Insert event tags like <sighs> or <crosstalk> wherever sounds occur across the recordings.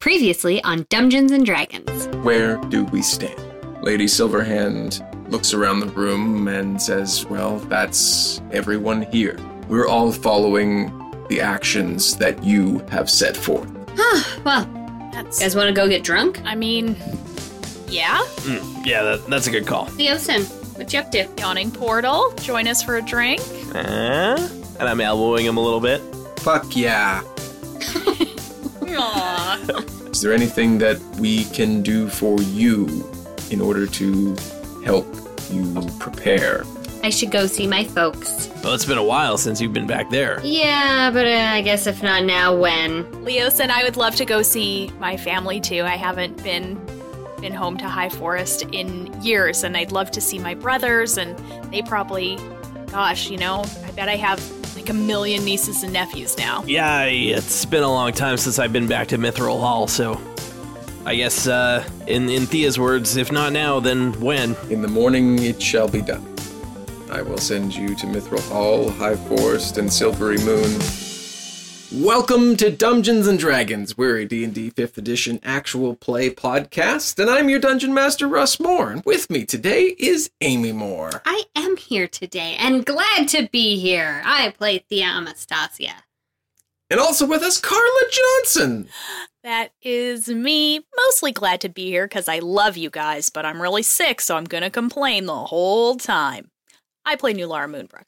Previously on Dungeons and Dragons. Where do we stand? Lady Silverhand looks around the room and says, Well, that's everyone here. We're all following the actions that you have set forth. Huh, well, That's. you guys want to go get drunk? I mean, yeah. Yeah, that, that's a good call. Theosin, what you up to? Yawning portal. Join us for a drink. Uh, and I'm elbowing him a little bit. Fuck yeah. <laughs> Aww. Is there anything that we can do for you in order to help you prepare? I should go see my folks. Well, it's been a while since you've been back there. Yeah, but uh, I guess if not now, when? Leos and I would love to go see my family too. I haven't been been home to High Forest in years, and I'd love to see my brothers. And they probably, gosh, you know, I bet I have like a million nieces and nephews now. Yeah, it's been a long time since I've been back to Mithril Hall, so I guess uh, in in Thia's words, if not now, then when? In the morning it shall be done. I will send you to Mithril Hall, High Forest, and Silvery Moon. Welcome to Dungeons and Dragons. We're a D&D 5th edition actual play podcast, and I'm your dungeon master Russ More. And with me today is Amy More. I am here today and glad to be here. I play Thia Anastasia. And also with us Carla Johnson. That is me. Mostly glad to be here because I love you guys, but I'm really sick, so I'm gonna complain the whole time. I play Nulara Moonbrook.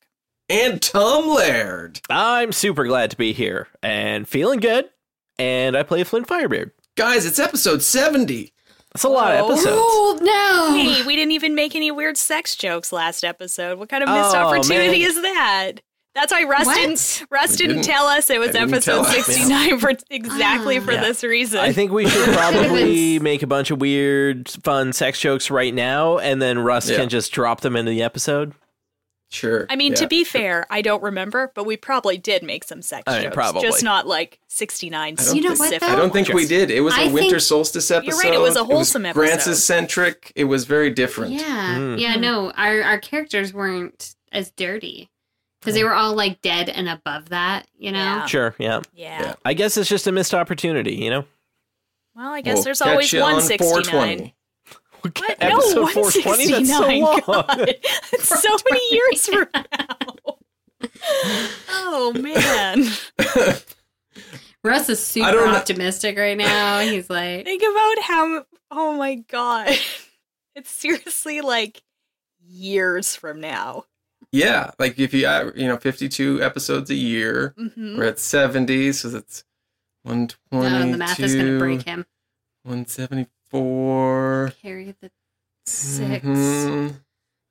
And Tom Laird. I'm super glad to be here and feeling good. And I play Flint Firebeard. Guys, it's episode 70. That's a lot of oh. episodes. Oh no! Hey, we didn't even make any weird sex jokes last episode. What kind of missed Oh, opportunity man. is that? That's why Russ What? didn't Russ didn't, didn't. tell us it was episode 69 for exactly ah. for Yeah. this reason. I think we should <laughs> probably make a bunch of weird, fun sex jokes right now, and then Russ Yeah. can just drop them into the episode. Sure. I mean, Yeah. to be fair, I don't remember, but we probably did make some sex I mean, jokes. probably. Just not like 69 I don't You know what, specific. though? I don't think we did. It was a I winter solstice episode. You're right, it was a wholesome Grants episode. centric. It was very different. Yeah, Mm. yeah. No, our our characters weren't as dirty because they were all like dead and above that. You know. Yeah. Sure, yeah. Yeah. Yeah. I guess it's just a missed opportunity, you know? Well, I guess We'll there's always you on 169. 420. What? Episode no, 420? That's so 169. long. <laughs> God. It's so many years from now. <laughs> Oh, man. <laughs> Russ is super I know- optimistic right now. He's like, Think about how. Oh my god. It's seriously like years from now. Yeah, like if you uh, you know 52 episodes a year, hmm we're at 70, so that's 122. no, the math is gonna break him. 174. Carry the 6 Mhm.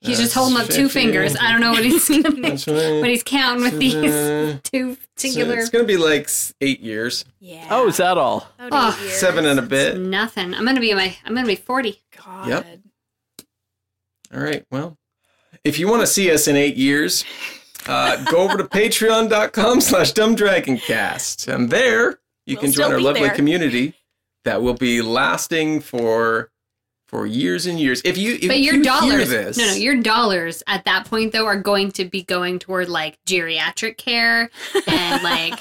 He's just holding up two fingers. I don't know what he's gonna That's right. what he's counting with these Uh, two singular. It's gonna be like eight years, Yeah. Oh, is that all? About Oh, eight years. seven and a bit. Nothing. I'm gonna be my. I'm gonna be forty. God. Yep. All right. Well, if you want to see us in eight years, uh, go over to <laughs> patreon.com slash dumbdragoncast. And there you We'll can join our lovely there. community that will be lasting for for years and years. If you if But your you dollars, hear this, no, no, your dollars at that point though are going to be going toward like geriatric care and like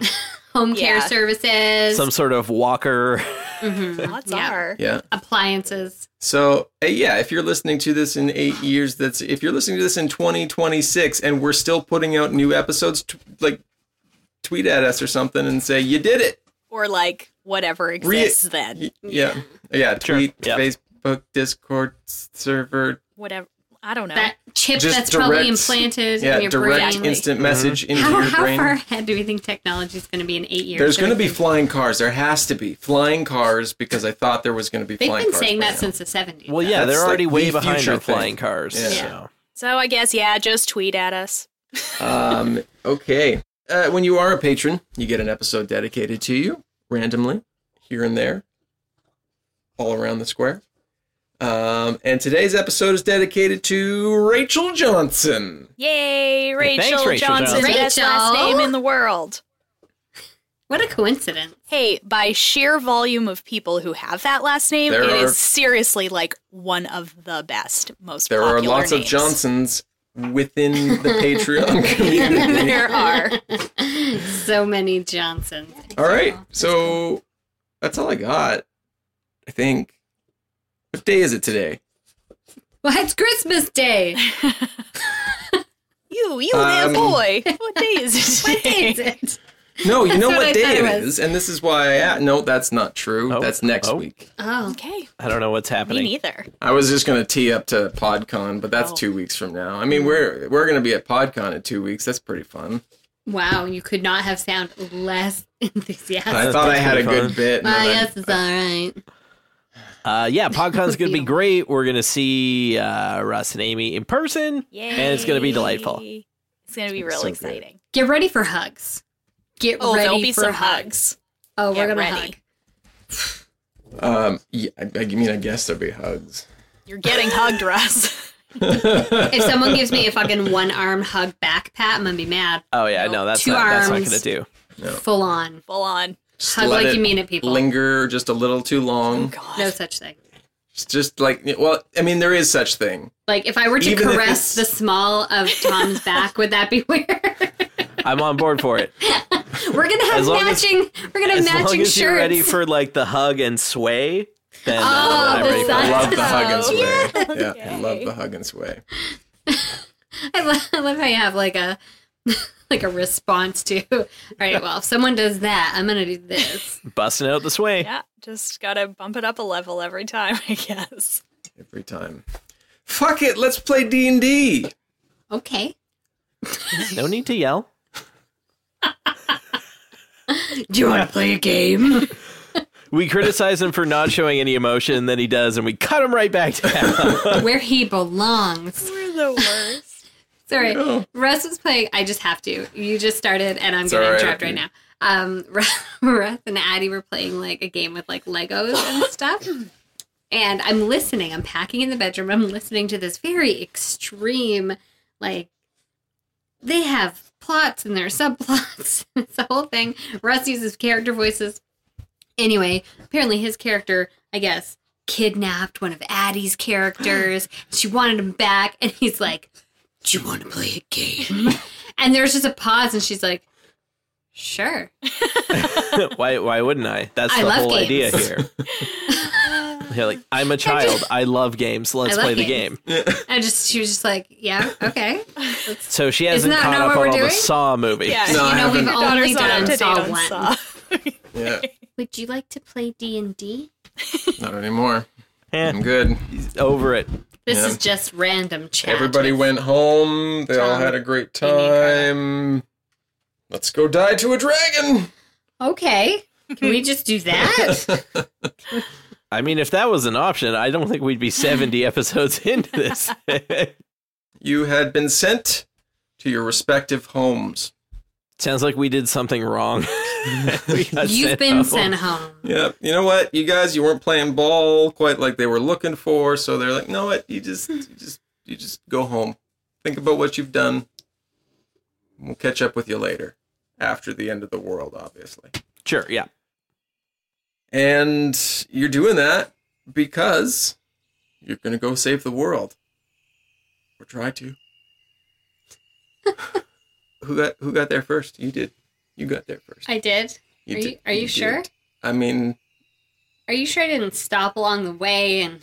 <laughs> home care services, Some sort of walker. Mhm. Lots Yeah. are. yeah. appliances. So uh, yeah, if you're listening to this in eight years, that's if you're listening to this in 2026, and we're still putting out new episodes, t- like tweet at us or something and say you did it. Or like whatever Re- exists then. Y- Yeah, yeah. Sure. Tweet, Yep. Facebook, Discord server. Whatever. I don't know. That chip Just that's probably implanted Yeah, in your direct brain. instant message into how your how brain. How far ahead do we think technology is going to be in eight years? There's going to be flying cars. There has to be flying cars because I thought there was going to be flying. cars. They've been saying that now. since the 70s. Well, yeah, That's they're already like way the behind future thing. flying cars. Yeah. So. so I guess yeah, just tweet at us. Um, okay. Uh, when you are a patron, you get an episode dedicated to you randomly, here and there, all around the square. Um, and today's episode is dedicated to Rachel Johnson. Yay, Rachel, thanks, Rachel Johnson, Johnson. best last name in the world. What a coincidence. Hey, by sheer volume of people who have that last name, There it is are- seriously like one of the best, most There are popular lots of. Johnsons within the <laughs> Patreon community. there are. <laughs> So many Johnsons. All right, so that's all I got. I think. What day is it today? Well, it's Christmas Day. <laughs> You, you Um, there, boy. What day is it What day is it? No, you <laughs> know what what, I day thought it it was. is, and this is why. I, no, that's not true. Oh, That's next oh. week. Oh, Okay, I don't know what's happening. me happening. neither. I was just gonna tee up to PodCon, but that's Oh. two weeks from now. I mean, we're we're gonna be at PodCon in two weeks. That's pretty fun. wow. You could not have sounded less <laughs> enthusiastic. I thought I had a good fun. bit. and Ah, then I- yes, it's all right. Uh, yeah, <laughs> PodCon's going to be great. We're going to see uh, Russ and Amy in person, Yay. and it's going to be delightful. It's going to be real So good. exciting. Get ready for hugs. Get Oh, ready there'll be for some hugs. hugs. Oh, we're Get gonna ready. hug. Um, yeah, I, I mean, I guess there'll be hugs. You're getting hugged, Russ. <laughs> If someone gives me a fucking one arm hug back pat, I'm gonna be mad. Oh yeah, Nope. no, that's Two not, that's not going to do. Full on. Full on. Just Hug like you mean it, people. Linger just a little too long. God. No such thing. It's just like, well, I mean, there is such thing. Like if I were to Even caress the small of Tom's back, would that be <laughs> weird? I'm on board for it. <laughs> we're gonna have As long as- matching. we're gonna have As matching long as shirts. you're ready for like the hug and sway, then uh, Oh, I'm the ready for. <laughs> I love the hug and sway. Yeah, I okay. love the hug and sway. I love, I love how you have like a <laughs> like a response to. All right, well, if someone does that, I'm gonna do this. busting out the sway. Yeah, just gotta bump it up a level every time, I guess. Every time. Fuck it, let's play D and D. Okay. No need to yell. <laughs> Do you want to play a game? <laughs> We criticize him for not showing any emotion, then he does, and we cut him right back down. <laughs> Where he belongs. We're the worst. Sorry, No. Russ was playing. I just have to. You just started, and I'm It's gonna interrupt right now. Um, Russ and Addie were playing like a game with like Legos and stuff. And I'm listening. I'm packing in the bedroom. I'm listening to this very extreme, like they have plots and there are subplots. <laughs> it's the whole thing. Russ uses character voices. Anyway, apparently his character, I guess, kidnapped one of Addie's characters. <gasps> She wanted him back, and he's like, "Do you want to play a game?" <laughs> and there's just a pause, and she's like, "Sure." <laughs> why? Why wouldn't I? That's I the love whole idea games. Here. Like I'm a child. I love games. Let's love play the games. game. I just she was just like, "Yeah, okay." <laughs> So she hasn't that caught up on we're all the? Saw movie. Yeah, No, I you know, we've haven't. Your only done up Saw on one. Saw. <laughs> Yeah, Would you like to play D and D? <laughs> not anymore. Eh, I'm good. he's over it. This Yeah. is just random chat. Everybody went home. They all had a great time. Let's go die to a dragon. Okay, can we just do that? I mean, if that was an option, I don't think we'd be 70 <laughs> episodes into this. You had been sent to your respective homes. Sounds like we did something wrong. <laughs> We You've sent been home. sent home. Yeah, you know what, you guys, you weren't playing ball quite like they were looking for, so they're like, "No, what? You just, you just, you just go home. Think about what you've done. We'll catch up with you later, after the end of the world, obviously." Sure, yeah. And you're doing that because you're gonna go save the world, or try to. <laughs> who got Who got there first? You did. You got there first. I did. You are you, did- are you, sure? did. I mean, Are you sure I didn't stop along the way and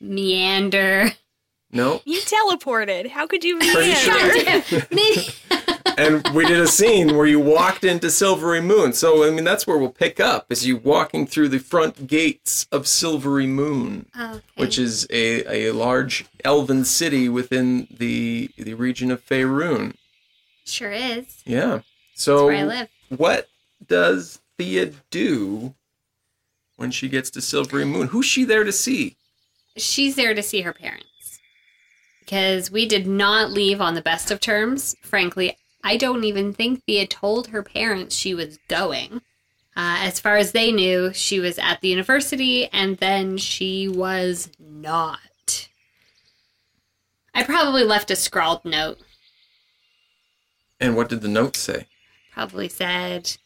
meander? no. You teleported. How could you be Pretty there? sure. <laughs> <laughs> God damn, maybe and we did a scene where you walked into Silvery Moon. So I mean, that's where we'll pick up is you walking through the front gates of Silvery Moon, Okay. which is a, a large elven city within the the region of Faerun. sure is. Yeah. So where I live. what does Thia do when she gets to Silvery Moon? Who's she there to see? She's there to see her parents. Because we did not leave on the best of terms. Frankly, I don't even think Thia told her parents she was going. Uh, as far as they knew, she was at the university and then she was not. I probably left a scrawled note. And what did the note say? Probably said,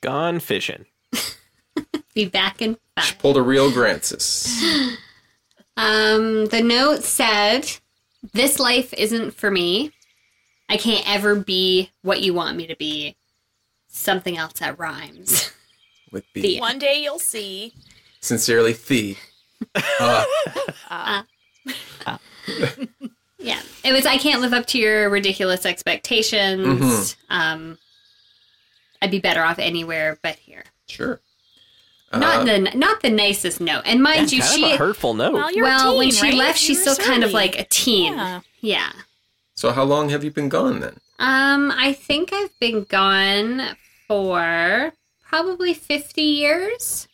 Gone fishing. <laughs> be back in She pulled a real Grancis. <laughs> Um, the note said, "This life isn't for me. I can't ever be what you want me to be. Something else that rhymes." with the The- One day you'll see. sincerely Thia. <laughs> Uh, Yeah, it was. I can't live up to your ridiculous expectations. Um, I'd be better off anywhere but here. sure. Not Uh, the not the nicest note. And mind you, kind she of a hurtful note. Well, you're well a teen, when she right? left, You she's were still kind of like a teen. Yeah. yeah. So how long have you been gone then? Um, I think I've been gone for probably 50 years.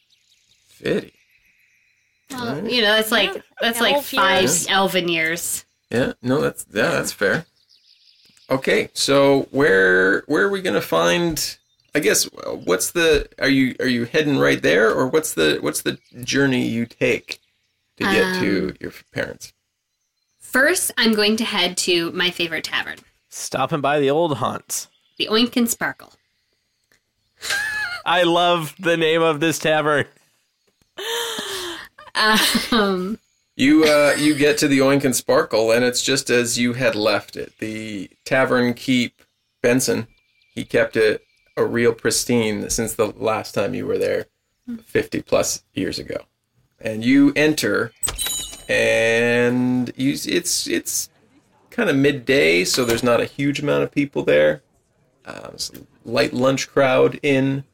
Fifty. Well, Right. you know, that's like Yeah, that's like elf five years. elven years. Yeah, no, that's yeah, that's fair. Okay, so where where are we gonna find? I guess uh, what's the are you are you heading right there or what's the what's the journey you take to get to Um, your parents? First, I'm going to head to my favorite tavern, Stopping by the old haunts. the Oink and Sparkle. I love the name of this tavern. <laughs> Um, You uh you get to the Oink and Sparkle and it's just as you had left it. The tavern keep Benson, he kept it a real pristine since the last time you were there 50 plus years ago. And you enter and you it's it's kind of midday so there's not a huge amount of people there. Um, light lunch crowd in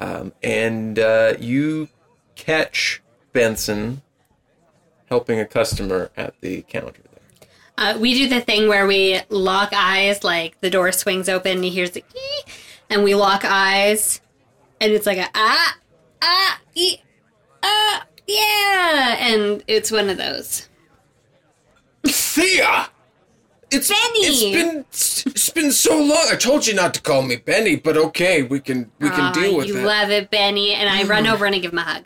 um, and uh, you catch Benson helping a customer at the counter there. uh, we do the thing where we lock eyes, like the door swings open and he hears the ee, and we lock eyes, and it's like a ah, ah, ee, ah, yeah, and it's one of those. Thia! It's Benny! It's been it's been so long. I told you not to call me Benny, but okay, we can we can Aw, deal with it. you love it, Benny, and I run mm. over and I give him a hug.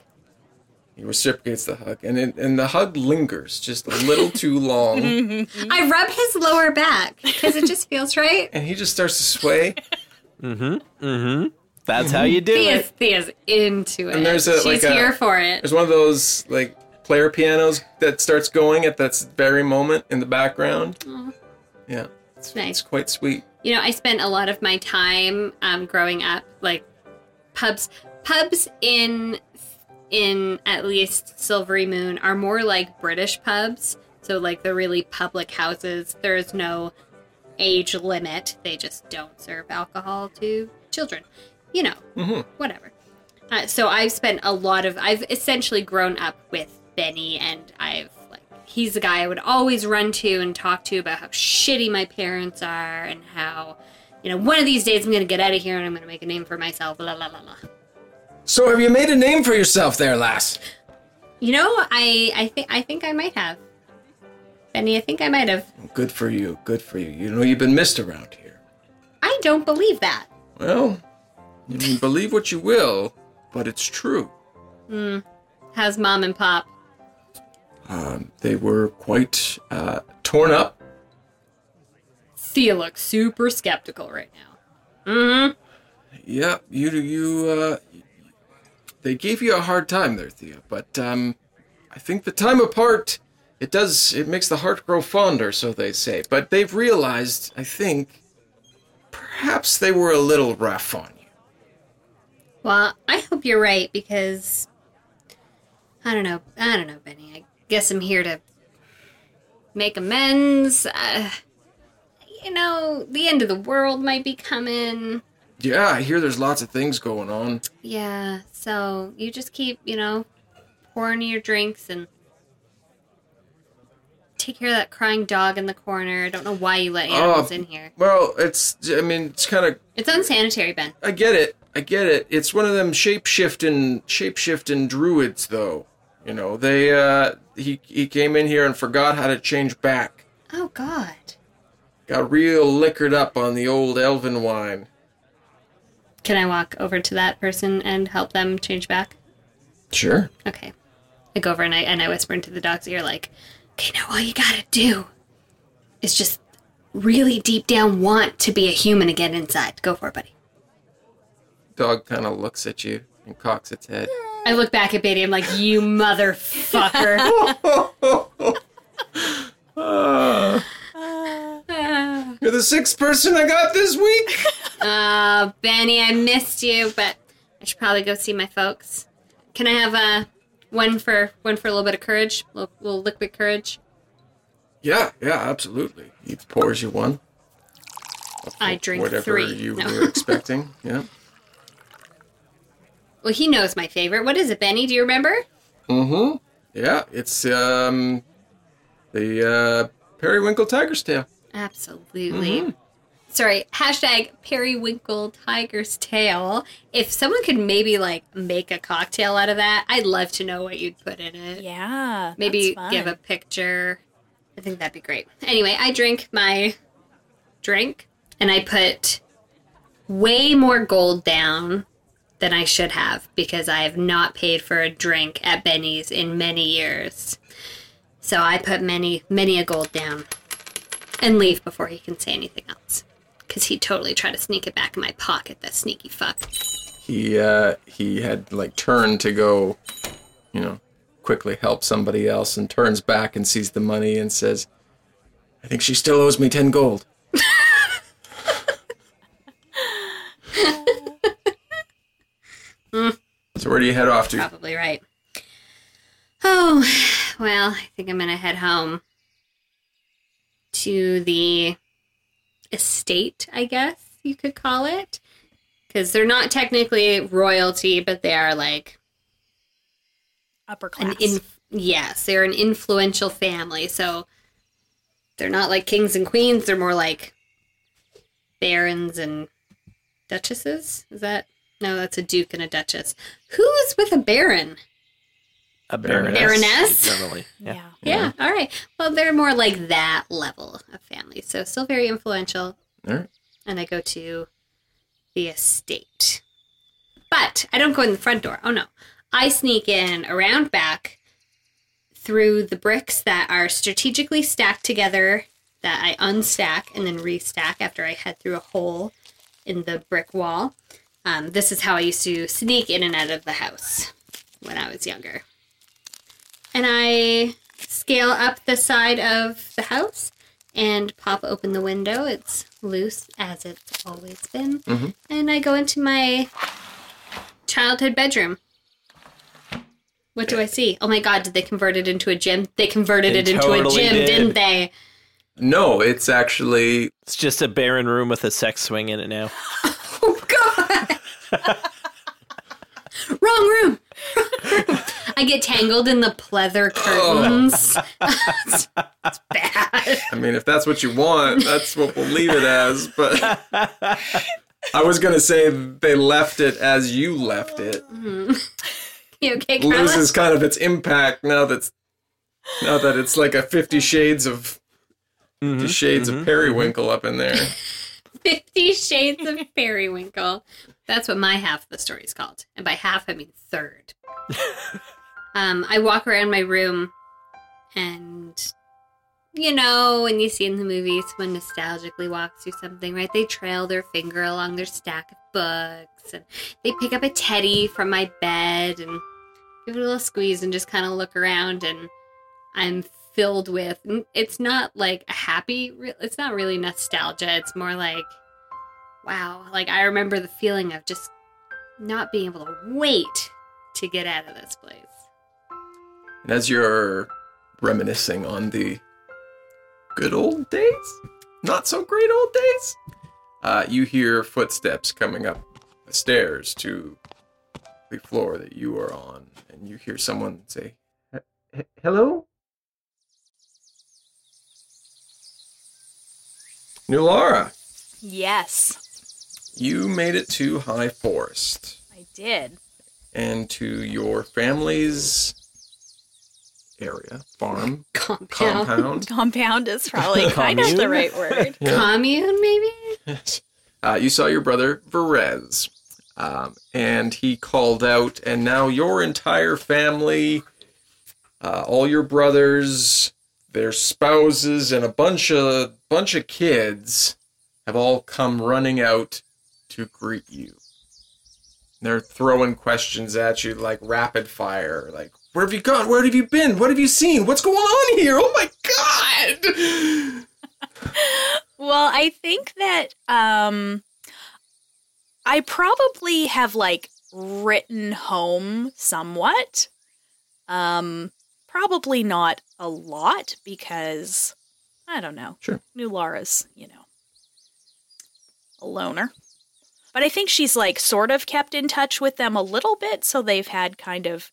he reciprocates the hug, and it, and the hug lingers just a little too long, <laughs> I rub his lower back because it just feels right. and he just starts to sway. Mm-hmm, mm-hmm. That's how you do Thia's, it. Thia's into it. And there's a- She's like a- here for it. There's one of those like player pianos that starts going at that very moment in the background. Yeah, it's, Nice. it's quite sweet. You know, I spent a lot of my time um, growing up, like pubs. Pubs in in at least Silvery Moon are more like British pubs. So like they're really public houses. There is no age limit. They just don't serve alcohol to children. You know, hmm whatever. Uh, so I've spent a lot of I've essentially grown up with Benny, and I've like he's the guy I would always run to and talk to about how shitty my parents are and how you know one of these days I'm gonna get out of here and I'm gonna make a name for myself. La la la la. So have you made a name for yourself there, lass? You know, I I think I think I might have. Benny, I think I might have. Good for you. Good for you. You know you've been missed around here. I don't believe that. Well, you can believe what you will, but it's true. How's mom and pop? Um, they were quite uh, torn up. Thia looks super skeptical right now. Mm-hmm. Yeah, you you uh, they gave you a hard time there, Thia. But um, I think the time apart, it does it makes the heart grow fonder, so they say. But they've realized, I think, perhaps they were a little rough on. Well, I hope you're right because I don't know. I don't know, Benny. I guess I'm here to make amends. Uh, you know, the end of the world might be coming. Yeah, I hear there's lots of things going on. Yeah, so you just keep, you know, pouring your drinks and take care of that crying dog in the corner. I don't know why you let animals Oh. in here. Well, it's I mean, it's kind of It's unsanitary, Ben. I get it. I get it. It's one of them shape shifting shape shifting druids though. You know, they uh he he came in here and forgot how to change back. Oh God. Got real liquored up on the old elven wine. Can I walk over to that person and help them change back? Sure. Okay. I go over and I and I whisper into the dog's ear like, okay, now all you gotta do is just really deep down want to be a human again inside. Go for it, buddy. Dog kind of looks at you and cocks its head. I look back at Benny. I'm like, you <laughs> motherfucker. <laughs> You're the sixth person I got this week. Uh, <laughs> Benny, I missed you, but I should probably go see my folks. Can I have a one for one for a little bit of courage, a little, little liquid courage? yeah, yeah, absolutely. He pours you one. I drink Whatever three. you No. were expecting. Yeah. Well, he knows my favorite. What is it, Benny? Do you remember? Mm-hmm. Yeah, it's um the uh periwinkle tiger's tail. Absolutely. Sorry, hashtag periwinkle tiger's tail. If someone could maybe like make a cocktail out of that, I'd love to know what you'd put in it. Yeah. Maybe that's give a picture. I think that'd be great. Anyway, I drink my drink and I put way more gold down than I should have because I have not paid for a drink at Benny's in many years. So I put many, many a gold down and leave before he can say anything else. Because he totally tried to sneak it back in my pocket, that sneaky fuck. He uh he had like turned to go, you know, quickly help somebody else and turns back and sees the money and says, I think she still owes me ten gold. <laughs> <laughs> Mm. So where do you head off to? Probably right. Oh, well, I think I'm going to head home to the estate, I guess you could call it. Because they're not technically royalty, but they are like upper an class. in yes, they're an influential family. So they're not like kings and queens, they're more like barons and duchesses. Is that no, that's a duke and a duchess. Who is with a baron? A Baroness. Baroness? Generally. yeah. Yeah. Yeah, all right. Well, they're more like that level of family. So still very influential. All right. And I go to the estate. But I don't go in the front door. Oh no. I sneak in around back through the bricks that are strategically stacked together that I unstack and then restack after I head through a hole in the brick wall. Um, this is how I used to sneak in and out of the house when I was younger. And I scale up the side of the house and pop open the window. It's loose as it's always been. Mhm. And I go into my childhood bedroom. What do I see? Oh my god, did they convert it into a gym? They converted They it into a gym, did. didn't they? No, it's actually It's just a barren room with a sex swing in it now. <laughs> Oh god! Wrong room! I get tangled in the pleather curtains. it's, oh. <laughs> it's bad. I mean, if that's what you want, that's what we'll leave it as. But I was gonna say they left it as you left it. Mm-hmm. <laughs> You okay, Carla? Loses kind of its impact now that's now that it's like a Fifty Shades of mm-hmm. mm-hmm. <laughs> Fifty Shades of Periwinkle up in there. Fifty Shades of Periwinkle. That's what my half of the story is called. And by half, I mean third. <laughs> um, I walk around my room and, you know, when you see in the movies, someone nostalgically walks through something, right? They trail their finger along their stack of books and they pick up a teddy from my bed and give it a little squeeze and just kind of look around and I'm filled with it's not like a happy it's not really nostalgia it's more like wow. Like i remember the feeling of just not being able to wait to get out of this place. And as you're reminiscing on the good old days, not so great old days, uh, you hear footsteps coming up the stairs to the floor that you are on, and you hear someone say, "H- h- "Hello." Nulara, Yes, you made it to High Forest I did. and to your family's area, farm, <laughs> Compound. compound. <laughs> Compound is probably <laughs> kind of the right word. Commune, maybe? Uh, you saw your brother Verez, um, and he called out, and now your entire family, uh, all your brothers, their spouses, and a bunch of bunch of kids have all come running out to greet you. They're throwing questions at you like rapid fire, like "Where have you gone? Where have you been? What have you seen? What's going on here? Oh my god!" <laughs> Well, I think that um I probably have like written home somewhat. Um probably not a lot because I don't know. Sure. Nulara's, you know, a loner. But I think she's like sort of kept in touch with them a little bit, so they've had kind of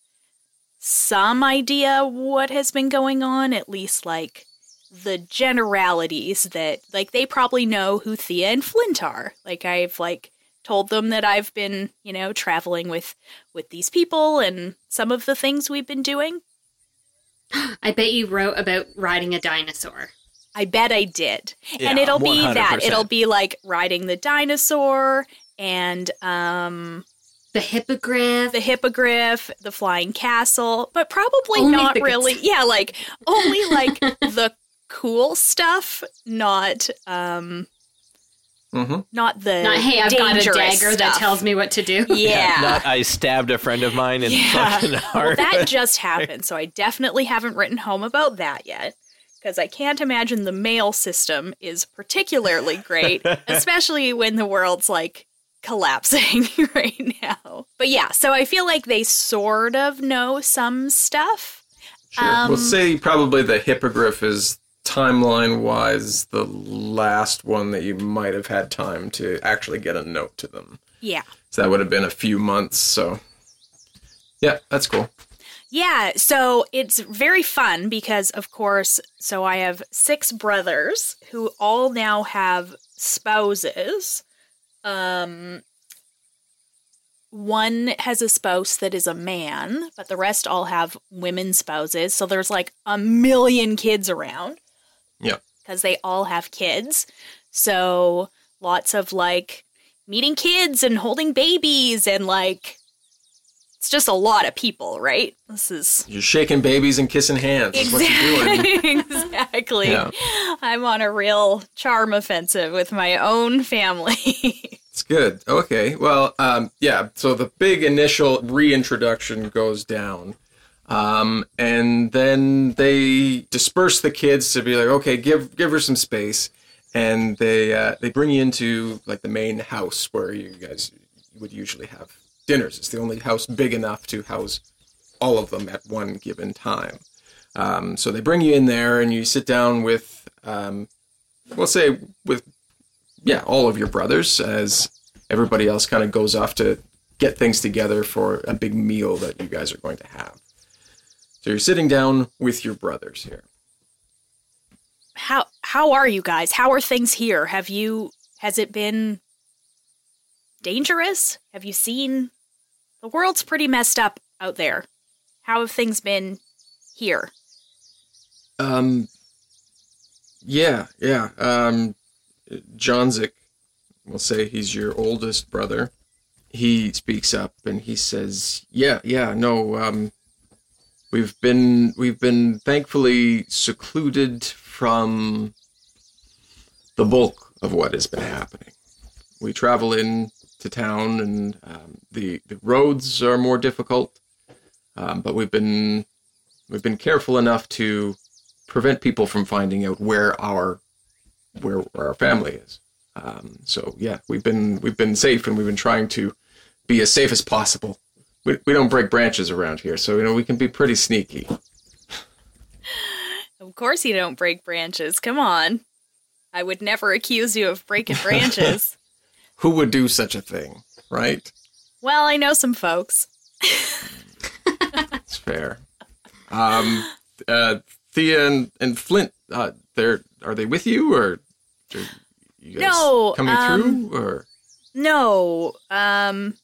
some idea what has been going on, at least like the generalities that like they probably know who Thia and Flint are. Like I've like told them that I've been, you know, traveling with with these people and some of the things we've been doing. I bet you wrote about riding a dinosaur. I bet I did. and it'll be that. It'll be like riding the dinosaur and um The hippogriff. the hippogriff, the flying castle, but probably Only not really. stuff. Yeah, like only like <laughs> the cool stuff, not um Mm-hmm. not the Not, hey, I've got a dangerous dagger that tells me what to do. Yeah. Not I stabbed a friend of mine in the Yeah. fucking Well, heart. that <laughs> just happened, so I definitely haven't written home about that yet. Because I can't imagine the mail system is particularly great, <laughs> especially when the world's like collapsing <laughs> right now. But yeah, so I feel like they sort of know some stuff. Sure. Um, we'll say probably the hippogriff is timeline wise the last one that you might have had time to actually get a note to them. Yeah. So that would have been a few months. So, yeah, that's cool. Yeah, so it's very fun because, of course, so I have six brothers who all now have spouses. Um, one has a spouse that is a man, but the rest all have women spouses. So there's like a million kids around Yeah. because they all have kids. So lots of like meeting kids and holding babies and like it's just a lot of people, right? This is You're shaking babies and kissing hands. Is what you're doing. exactly. <laughs> Yeah. I'm on a real charm offensive with my own family. <laughs> It's good. Okay. Well, um, yeah. So the big initial reintroduction goes down. Um, and then they disperse the kids to be like, okay, give give her some space, and they uh, they bring you into like the main house where you guys would usually have dinners. It's the only house big enough to house all of them at one given time. Um, so they bring you in there, and you sit down with, um, we'll say with yeah, all of your brothers as everybody else kind of goes off to get things together for a big meal that you guys are going to have. So you're sitting down with your brothers here. how how are you guys? How are things here? Have you has it been dangerous? Have you seen the world's pretty messed up out there? How have things been here? Um, yeah, yeah. Um, Johnzik, we'll say he's your oldest brother. He speaks up and he says, "Yeah, yeah, no. Um, we've been we've been thankfully secluded from the bulk of what has been happening. We travel in to town, and um, the the roads are more difficult, um, but we've been we've been careful enough to." prevent people from finding out where our where, where our family is. Um, so yeah, we've been we've been safe and we've been trying to be as safe as possible. We, we don't break branches around here, so you know we can be pretty sneaky. Of course you don't break branches. Come on. I would never accuse you of breaking branches. <laughs> Who would do such a thing, right? well, I know some folks. It's fair. Um, uh, Thia and, and Flint, uh, they're are they with you or are you guys No, coming um, through or No, um,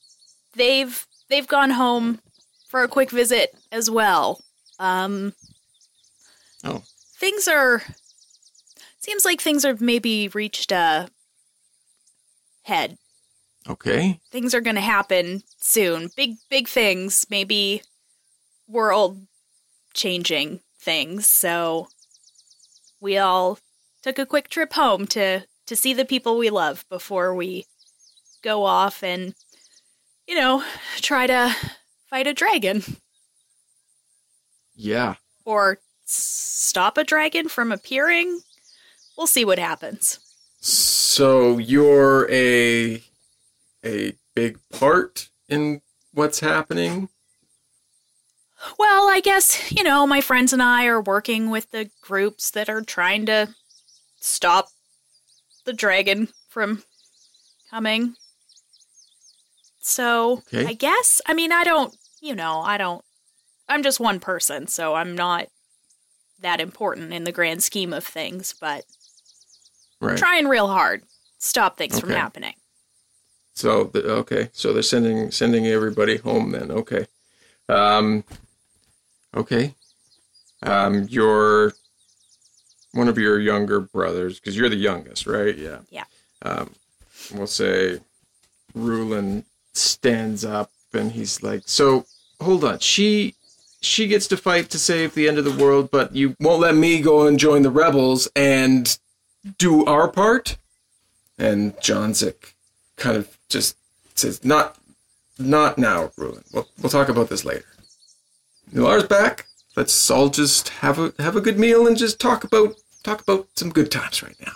they've they've gone home for a quick visit as well. Um, oh things are seems like things are maybe reached a head. okay Things are going to happen soon. Big big things, maybe world changing things. So we all took a quick trip home to to see the people we love before we go off and you know, try to fight a dragon yeah or stop a dragon from appearing. We'll see what happens. so you're a a big part in what's happening Well, I guess, you know, my friends and I are working with the groups that are trying to stop the dragon from coming. So, Okay. I guess, I mean, I don't, you know, I don't, I'm just one person, so I'm not that important in the grand scheme of things, but right trying real hard. Stop things from happening. So the, okay, so they're sending sending everybody home then. Okay, um, okay. Um, you're one of your younger brothers because you're the youngest, right? Yeah. Yeah. Um, we'll say Rulin stands up and he's like, "So hold on, she." She gets to fight to save the end of the world, but you won't let me go and join the rebels and do our part? And John Johnzik kind of just says, "Not, not now, Rulin. We'll we'll talk about this later." Nular's back. Let's all just have a have a good meal and just talk about talk about some good times right now.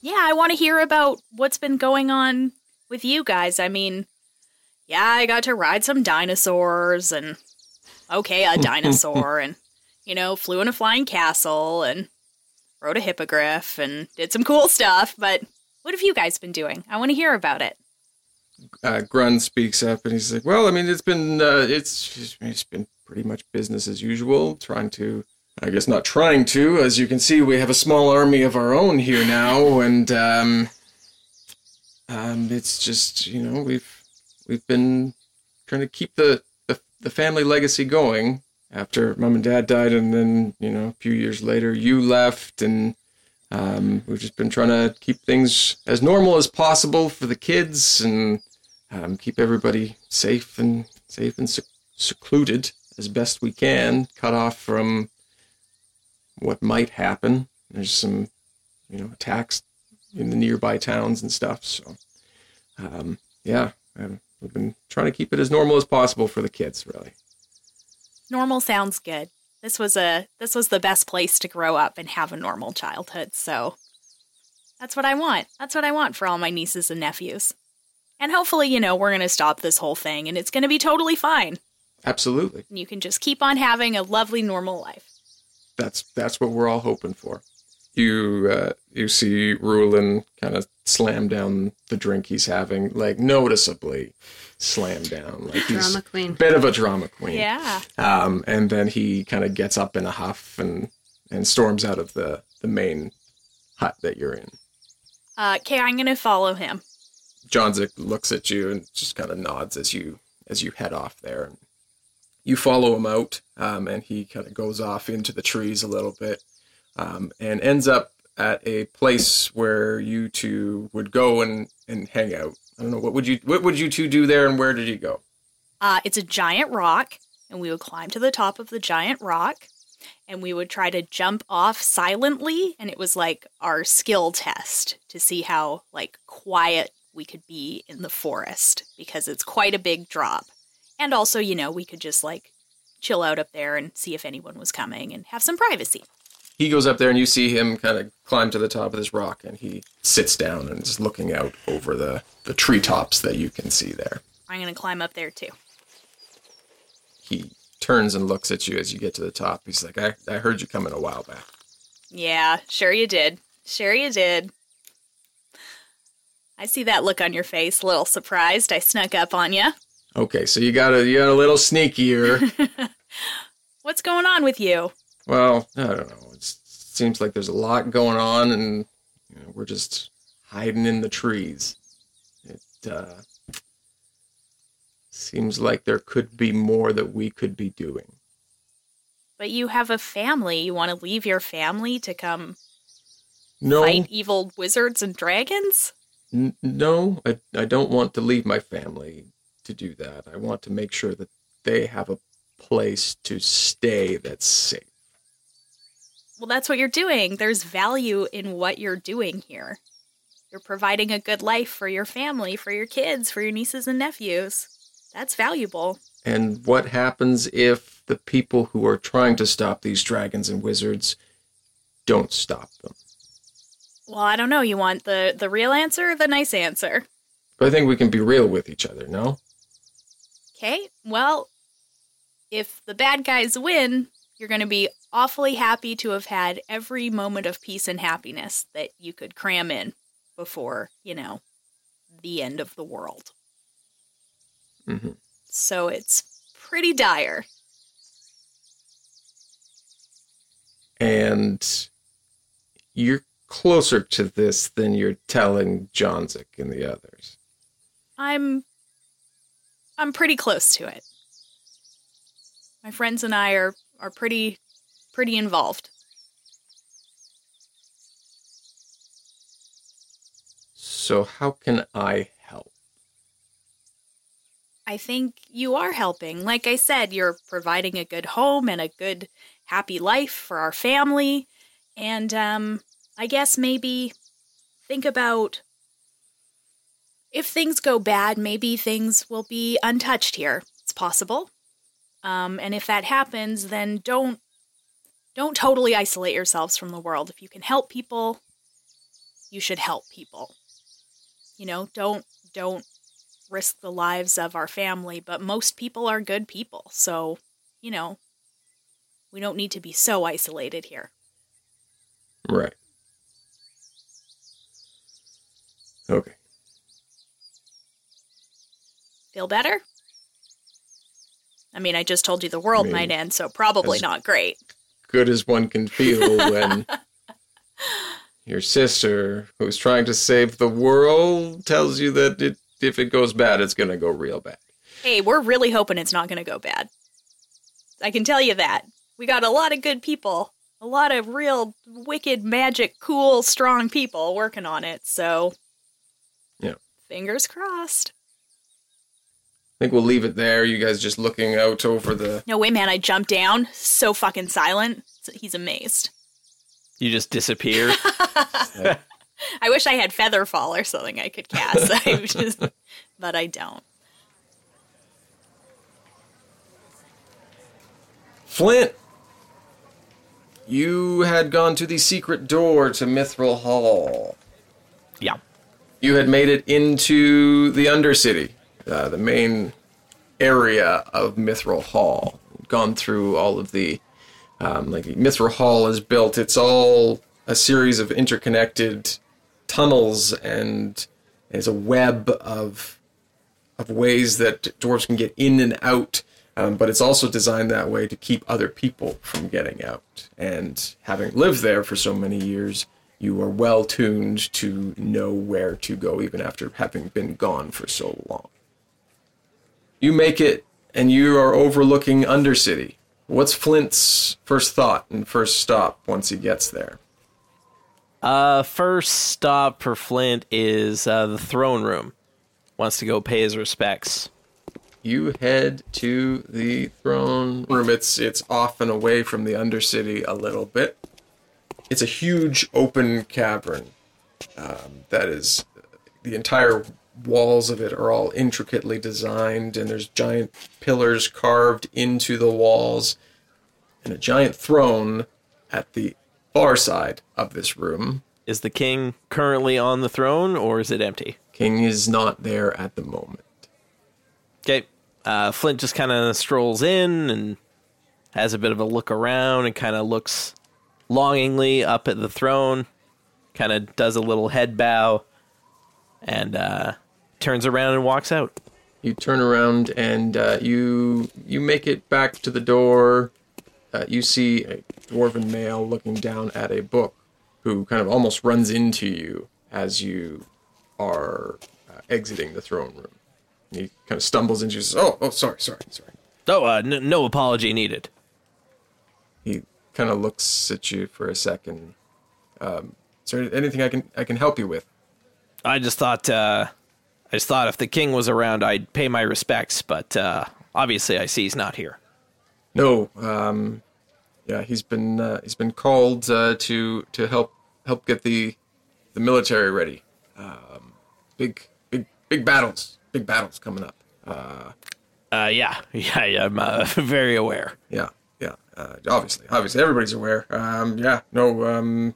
Yeah, I want to hear about what's been going on with you guys. I mean, yeah, I got to ride some dinosaurs and okay, a <laughs> dinosaur and you know, flew in a flying castle and rode a hippogriff and did some cool stuff, but what have you guys been doing? I want to hear about it. Uh, Grun speaks up and he's like, "Well, I mean, it's been uh, it's it's been pretty much business as usual. Trying to, I guess, not trying to. As you can see, we have a small army of our own here now, <laughs> and um, um, it's just you know we've we've been trying to keep the, the the family legacy going after mom and dad died, and then you know a few years later you left, and um, we've just been trying to keep things as normal as possible for the kids and um, keep everybody safe and safe and sec- secluded as best we can, cut off from what might happen. There's some, you know, attacks in the nearby towns and stuff. So, um, yeah, um, we've been trying to keep it as normal as possible for the kids, really. Normal sounds good. This was a this was the best place to grow up and have a normal childhood. So that's what I want. That's what I want for all my nieces and nephews. And hopefully, you know, we're going to stop this whole thing and it's going to be totally fine. Absolutely. And you can just keep on having a lovely normal life. that's that's what we're all hoping for. You uh, you see Rulin kind of slam down the drink he's having, like noticeably slam down, like he's Drama queen. a bit of a drama queen. Yeah. Um, and then he kind of gets up in a huff and and storms out of the the main hut that you're in. Uh, okay, I'm going to follow him. Johnzik looks at you and just kind of nods as you as you head off there. You follow him out, um, and he kind of goes off into the trees a little bit, um, and ends up at a place where you two would go and, and hang out. I don't know what would you what would you two do there, and where did you go? Uh, it's a giant rock, and we would climb to the top of the giant rock, and we would try to jump off silently, and it was like our skill test to see how like quiet we could be in the forest because it's quite a big drop. And also, you know, we could just like chill out up there and see if anyone was coming and have some privacy. He goes up there, and you see him kind of climb to the top of this rock, and he sits down and is looking out over the the treetops that you can see there. I'm going to climb up there too. He turns and looks at you as you get to the top. He's like, I, I heard you coming a while back. Yeah, sure you did. Sure you did. I see that look on your face, a little surprised I snuck up on you. Okay, so you got a you got a little sneakier. <laughs> What's going on with you? Well, I don't know. It seems like there's a lot going on, and you know, we're just hiding in the trees. It uh, seems like there could be more that we could be doing. But you have a family. You want to leave your family to come No, fight evil wizards and dragons? N- no, I, I don't want to leave my family to do that. I want to make sure that they have a place to stay that's safe. Well, that's what you're doing. There's value in what you're doing here. You're providing a good life for your family, for your kids, for your nieces and nephews. That's valuable. And what happens if the people who are trying to stop these dragons and wizards don't stop them? Well, I don't know. You want the the real answer or the nice answer? But I think we can be real with each other, no? Okay. Well, if the bad guys win, you're going to be awfully happy to have had every moment of peace and happiness that you could cram in before, you know, the end of the world. hmm So it's pretty dire. And you're closer to this than you're telling Johnzik and the others. I'm I'm pretty close to it. My friends and I are are pretty pretty involved. So how can I help? I think you are helping. Like I said, you're providing a good home and a good happy life for our family. And um I guess maybe think about if things go bad, maybe things will be untouched here. It's possible. Um, and if that happens, then don't don't totally isolate yourselves from the world. If you can help people, you should help people. You know, don't don't risk the lives of our family, but most people are good people. So, you know, we don't need to be so isolated here. Right. Okay. Feel better? I mean, I just told you the world I mean, might end, so probably not great. Good as one can feel <laughs> when your sister, who's trying to save the world, tells you that it, if it goes bad, it's going to go real bad. Hey, we're really hoping it's not going to go bad. I can tell you that. We got a lot of good people, a lot of real wicked, magic, cool, strong people working on it, so. Yeah. Fingers crossed. I think we'll leave it there. You guys just looking out over the. No way, man, I jumped down, so fucking silent. He's amazed. You just disappear. <laughs> I wish I had feather fall or something I could cast, <laughs> I just, but I don't. Flint! You had gone to the secret door to Mithril Hall. yeah. You had made it into the Undercity, uh, the main area of Mithril Hall. Gone through all of the, um, like Mithril Hall is built. It's all a series of interconnected tunnels, and it's a web of of ways that dwarves can get in and out. Um, but it's also designed that way to keep other people from getting out. And having lived there for so many years, you are well tuned to know where to go, even after having been gone for so long. You make it, and you are overlooking Undercity. What's Flint's first thought and first stop once he gets there? Uh, first stop for Flint is uh, the throne room. Wants to go pay his respects. You head to the throne room. It's it's off and away from the Undercity a little bit. It's a huge open cavern um, that is the entire walls of it are all intricately designed, and there's giant pillars carved into the walls, and a giant throne at the far side of this room. Is the king currently on the throne or is it empty? King is not there at the moment. Okay. Uh, Flint just kind of strolls in and has a bit of a look around and kind of looks longingly up at the throne. kind of does a little head bow, and uh, turns around and walks out. You turn around and uh, you you make it back to the door. Uh, you see a dwarven male looking down at a book, who kind of almost runs into you as you are uh, exiting the throne room. And he kind of stumbles into you. and Says, "Oh, oh, sorry, sorry, sorry." Oh, uh, n- no apology needed. He kind of looks at you for a second. Um, is there anything I can I can help you with? I just thought, uh, I just thought if the king was around, I'd pay my respects. But uh, obviously, I see he's not here. No. Um, yeah, he's been uh, he's been called uh, to to help help get the the military ready. Um, big big big battles, big battles coming up. Uh, Uh, yeah, <laughs> yeah, yeah. I'm uh, <laughs> very aware. yeah, yeah. Uh, obviously, obviously, everybody's aware. Um, yeah, no. Um,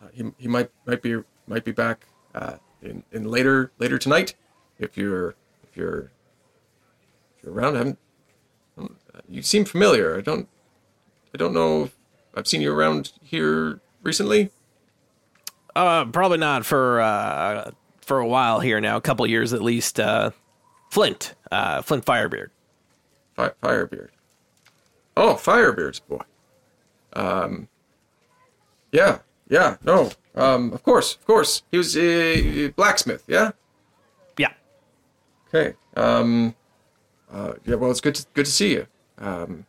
uh, he he might might be might be back uh, in in later later tonight. If you're if you're if you're around, I haven't. uh, You seem familiar. I don't. I don't know. If I've seen you around here recently. Uh, probably not for uh for a while here now, a couple years at least. Uh, Flint, uh, Flint Firebeard. Fi- Firebeard. Oh, Firebeard's boy. Um. Yeah, yeah, no. Um, of course, of course. He was a blacksmith. Yeah. Yeah. Okay. Um. Uh. Yeah. Well, it's good. To, good to see you. Um.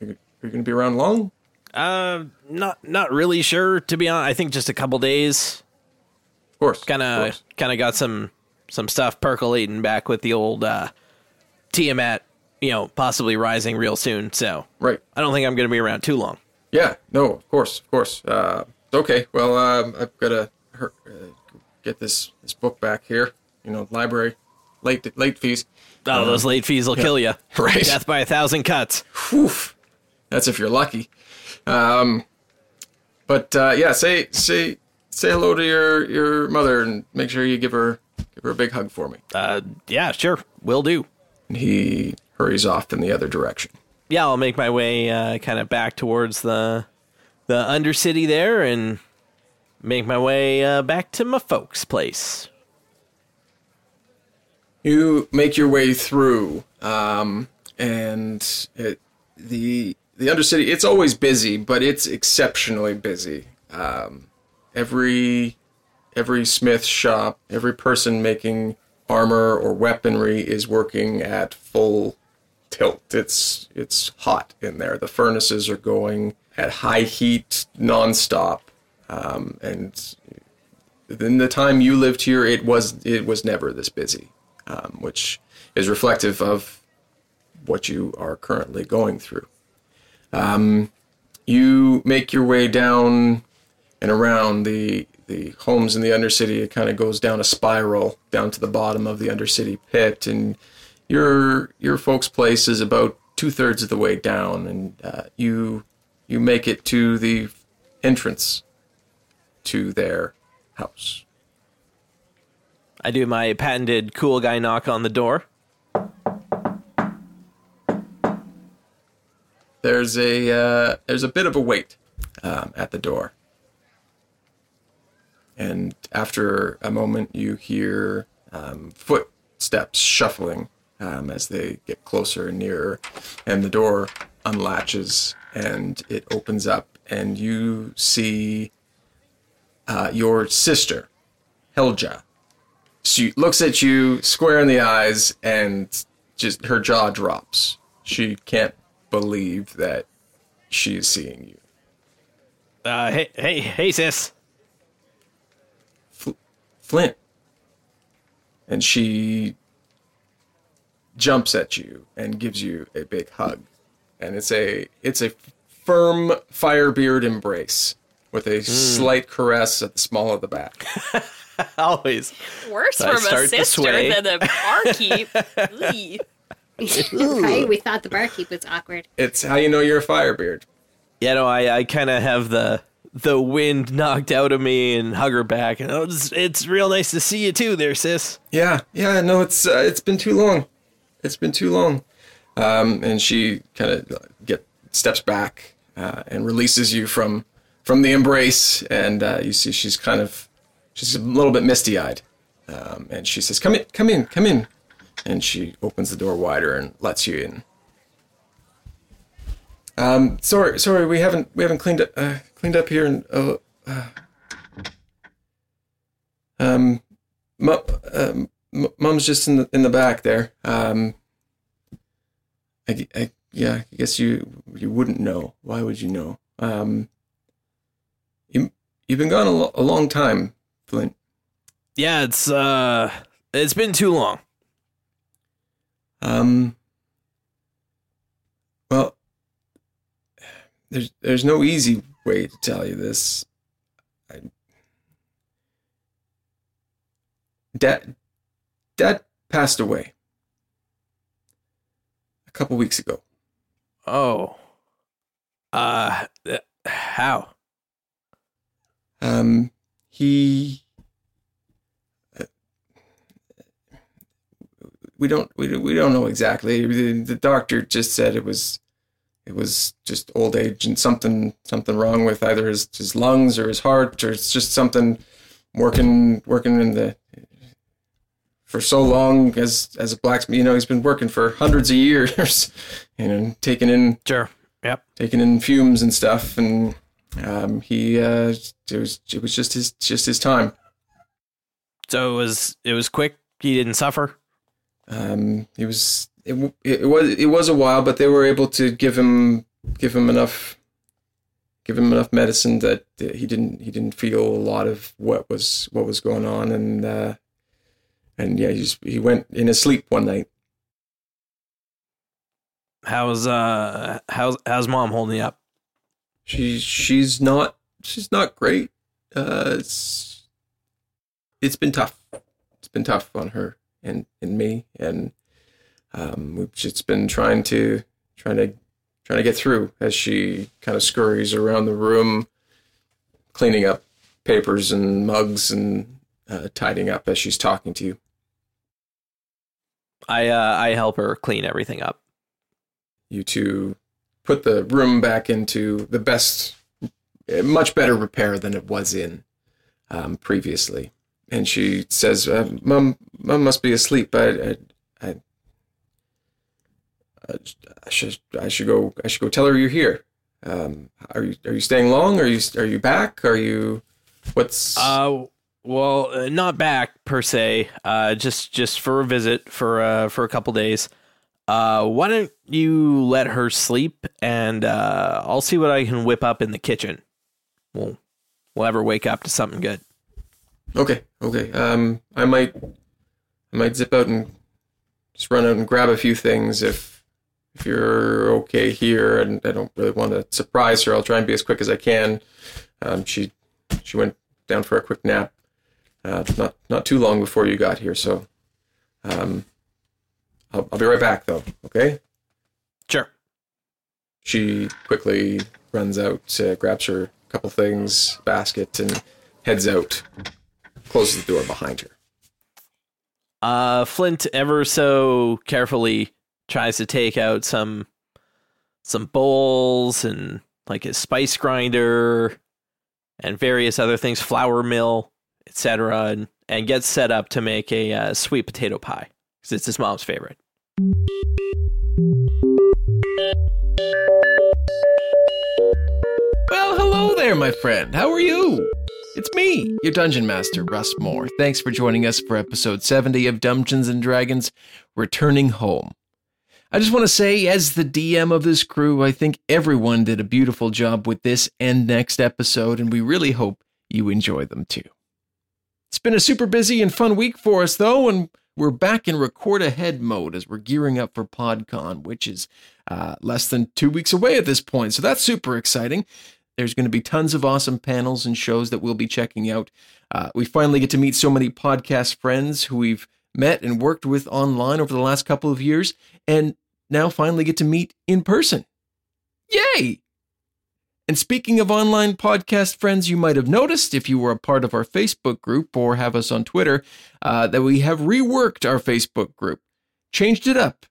Are you, you going to be around long? Uh, not not really sure to be honest. I think just a couple days. Of course. Kind of of kind of got some some stuff percolating back with the old uh, Tiamat. You know, possibly rising real soon. So Right. I don't think I'm going to be around too long. Yeah. No. Of course. Of course. Uh. Okay. Well. Um. I've got to uh, get this this book back here. You know, library. Late late fees. Oh, those late fees will kill you. <laughs> Right. Death by a thousand cuts. Whew. That's if you're lucky. Um, but uh, yeah, say say say hello to your your mother and make sure you give her give her a big hug for me. Uh, yeah, sure, will do. And he hurries off in the other direction. Yeah, I'll make my way uh, kind of back towards the the Undercity there and make my way uh, back to my folks' place. You make your way through, um, and it, the the Undercity. It's always busy, but it's exceptionally busy. Um, every every smith shop, every person making armor or weaponry is working at full tilt. It's it's hot in there. The furnaces are going at high heat nonstop, um, and in the time you lived here, it was it was never this busy, um, which is reflective of what you are currently going through. Um, you make your way down and around the the homes in the Undercity. It kind of goes down a spiral down to the bottom of the Undercity pit, and your your folks' place is about two thirds of the way down, and uh, you you make it to the entrance to their house. I do my patented cool guy knock on the door. There's a uh, there's a bit of a wait um, at the door, and after a moment, you hear um, footsteps shuffling um, as they get closer and nearer, and the door unlatches and it opens up, and you see uh, your sister, Helja. She looks at you square in the eyes, and just her jaw drops. She can't believe that she is seeing you. Uh, hey, hey, hey, sis. Flint. And she jumps at you and gives you a big hug. And it's a it's a firm firebeard embrace with a slight caress at the small of the back. <laughs> Always. Worse I from a sister than a barkeep. <laughs> Eey. right? We thought the barkeep was awkward. It's how you know you're a firebeard. Yeah, no, I, I kind of have the the wind knocked out of me and hug her back, and oh, it's, it's real nice to see you too, there, sis. Yeah, yeah, no, it's uh, it's been too long. It's been too long. Um, and she kind of get steps back uh, and releases you from from the embrace, and uh, you see she's kind of she's a little bit misty eyed, um, and she says, "Come in, come in, come in," and she opens the door wider and lets you in. Um, sorry, sorry, we haven't we haven't cleaned up uh, cleaned up here, and uh, uh, um, mu- um, mom's just in the in the back there. Um, I, I yeah, I guess you you wouldn't know. Why would you know? Um, you you've been gone a, lo- a long time, Flint. Yeah, it's uh, it's been too long. Um, well, there's there's no easy way to tell you this. I, Dad, Dad passed away couple weeks ago. Oh, uh, how? Um, he. uh, We don't we, don't- we don't know exactly. The, the doctor just said it was it was just old age and something something wrong with either his, his lungs or his heart or it's just something working working in the for so long as as a blacksmith. You know, he's been working for hundreds of years, <laughs> you know, taking in Sure. Yep. taking in fumes and stuff, and um, he uh, it was it was just his just his time. So it was it was quick. He didn't suffer. Um, he was it, it was it was a while, but they were able to give him give him enough give him enough medicine that he didn't he didn't feel a lot of what was what was going on, and uh, and yeah, he just, he went in his sleep one night. How's uh how's how's mom holding up? She she's not she's not great. Uh, it's it's been tough. It's been tough on her and and me, and um, we've just been trying to trying to trying to get through as she kind of scurries around the room, cleaning up papers and mugs and uh, tidying up as she's talking to you. I uh I help her clean everything up. You two put the room back into the best, much better repair than it was in um, previously. And she says, uh, "Mom, Mom must be asleep. I, I, I, I should, I should go. I should go tell her you're here. Um, are you, are you staying long? Are you, are you back? Are you, what's? Uh, well, uh, not back per se. Uh, just just for a visit for uh for a couple days. Uh, why don't you let her sleep and uh, I'll see what I can whip up in the kitchen. We'll we'll her wake up to something good. Okay, okay. Um, I might, I might zip out and just run out and grab a few things if, if you're okay here. And I don't really want to surprise her. I'll try and be as quick as I can. Um, she, she went down for a quick nap. Uh, not, not too long before you got here. So, um, I'll, I'll be right back though. Okay. Sure. She quickly runs out, uh, grabs her couple things, basket, and heads out. Closes the door behind her. Uh, Flint ever so carefully tries to take out some some bowls and like his spice grinder and various other things, flour mill, etc., and and gets set up to make a uh, sweet potato pie because it's his mom's favorite. Well, hello there, my friend. How are you? It's me, your dungeon master, Russ More. Thanks for joining us for episode 70 of Dungeons and Dragons Returning Home. I just want to say, as the DM of this crew, I think everyone did a beautiful job with this and next episode, and we really hope you enjoy them too. It's been a super busy and fun week for us, though, and we're back in record ahead mode as we're gearing up for PodCon, which is uh, less than two weeks away at this point. So that's super exciting. There's going to be tons of awesome panels and shows that we'll be checking out. Uh, we finally get to meet so many podcast friends who we've met and worked with online over the last couple of years, and now finally get to meet in person. Yay! And speaking of online podcast friends, you might have noticed if you were a part of our Facebook group or have us on Twitter uh, that we have reworked our Facebook group, changed it up,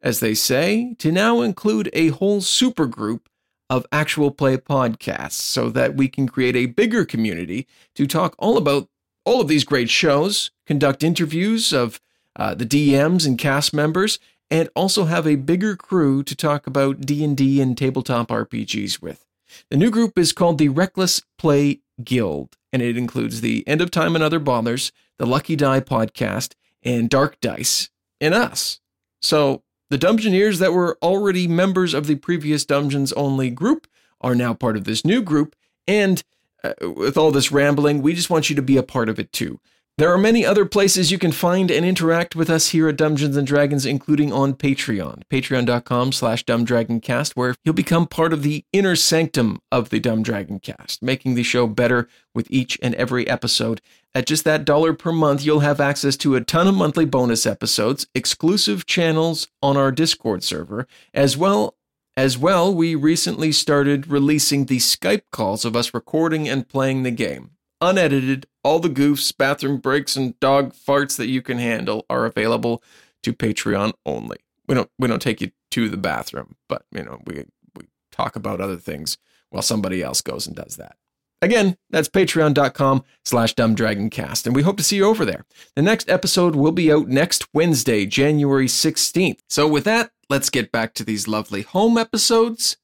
as they say, to now include a whole super group of actual play podcasts so that we can create a bigger community to talk all about all of these great shows, conduct interviews of uh, the DMs and cast members, and also have a bigger crew to talk about D&D and tabletop RPGs with. The new group is called the Reckless Play Guild, and it includes the End of Time and Other Bothers, the Lucky Die podcast, and Dark Dice, and us. So the Dungeoneers that were already members of the previous Dungeons Only group are now part of this new group, and uh, with all this rambling, we just want you to be a part of it too. There are many other places you can find and interact with us here at Dungeons and Dragons, including on Patreon, patreon.com slash dumbdragoncast, where you'll become part of the inner sanctum of the Dumb Dragon Cast, making the show better with each and every episode. At just that dollar per month, you'll have access to a ton of monthly bonus episodes, exclusive channels on our Discord server, as well as well, we recently started releasing the Skype calls of us recording and playing the game unedited. All the goofs, bathroom breaks, and dog farts that you can handle are available to Patreon only. We don't we don't take you to the bathroom, but you know we we talk about other things while somebody else goes and does that. Again, that's patreon.com slash dumbdragoncast, and we hope to see you over there. The next episode will be out next Wednesday, January 16th. So with that, let's get back to these lovely home episodes.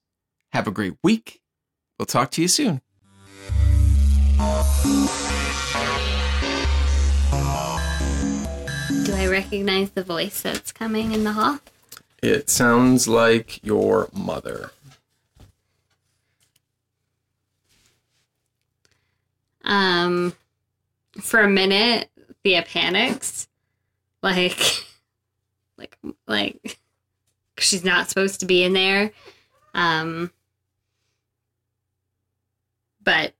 Have a great week. We'll talk to you soon. I recognize the voice that's coming in the hall? It sounds like your mother. Um, for a minute, Thia panics, like, <laughs> like, like, 'cause she's not supposed to be in there. Um, but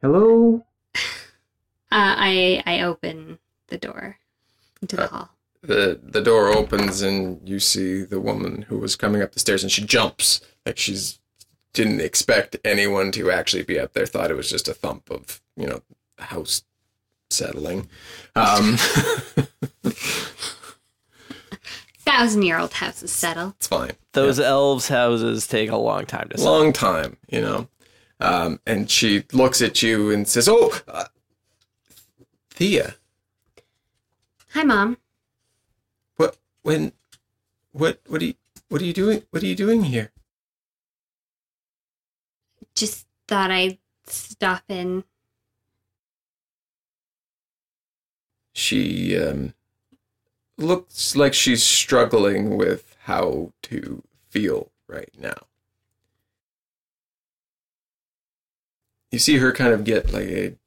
Hello? <laughs> uh, I I open the door into the Uh, hall. The the door opens and you see the woman who was coming up the stairs and she jumps like she's didn't expect anyone to actually be up there. Thought it was just a thump of you know house settling. Um, <laughs> Thousand year old houses settle. settled. it's fine. Those elves' houses take a long time to sell. long time, you know. Um, and she looks at you and says, "Oh, uh, Thia, Hi, mom. what when what what are you what are you doing? What are you doing here?" Just thought I'd stop in. She um, looks like she's struggling with how to feel right now. You see her kind of get like a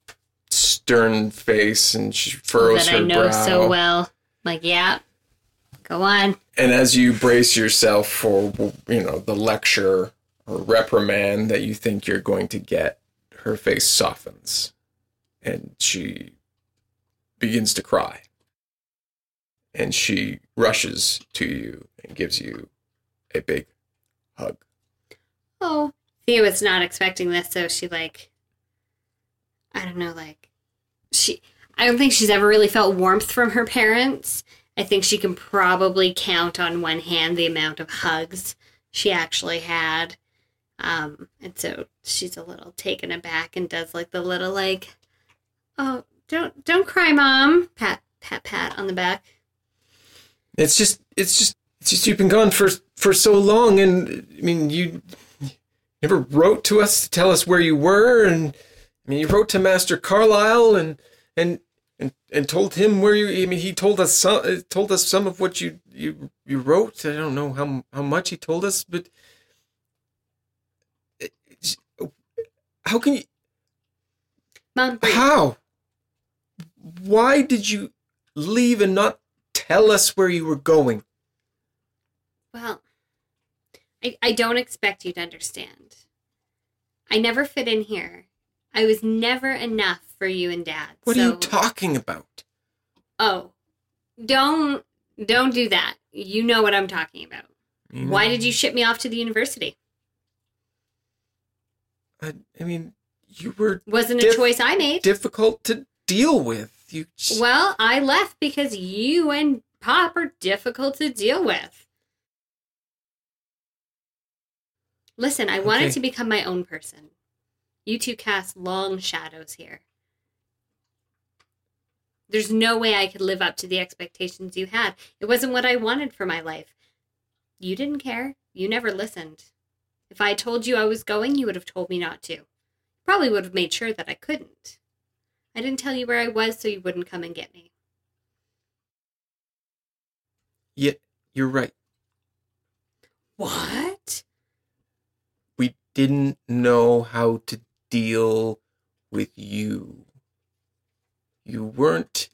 stern face, and she furrows that her I know brow. so well. Like, yeah, go on. And as you brace yourself for, you know, the lecture or reprimand that you think you're going to get, her face softens and she begins to cry. And she rushes to you and gives you a big hug. Oh, Thia was not expecting this, so she like, I don't know, like, she. I don't think she's ever really felt warmth from her parents. I think she can probably count on one hand the amount of hugs she actually had. Um, and so she's a little taken aback and does like the little like, oh, don't don't cry, mom. Pat pat pat on the back. It's just, it's just, it's just you've been gone for for so long, and I mean, you never wrote to us to tell us where you were, and I mean, you wrote to Master Carlisle, and and and and told him where you. I mean, he told us some, uh, told us some of what you you you wrote. I don't know how how much he told us, but how can you? Mom. How? Why did you leave and not tell us where you were going? Well, I, I don't expect you to understand. I never fit in here. I was never enough for you and Dad. What so, are you talking about? Oh, don't don't do that. You know what I'm talking about. You Why did you ship me off to the university? I, I mean, you were Wasn't a choice I made. difficult to deal with. You just, well, I left because you and Pop are difficult to deal with. Listen, I wanted to become my own person. You two cast long shadows here. There's no way I could live up to the expectations you had. It wasn't what I wanted for my life. You didn't care. You never listened. If I told you I was going, you would have told me not to. Probably would have made sure that I couldn't. I didn't tell you where I was so you wouldn't come and get me. Yeah, you're right. What? We didn't know how to deal with you. You weren't.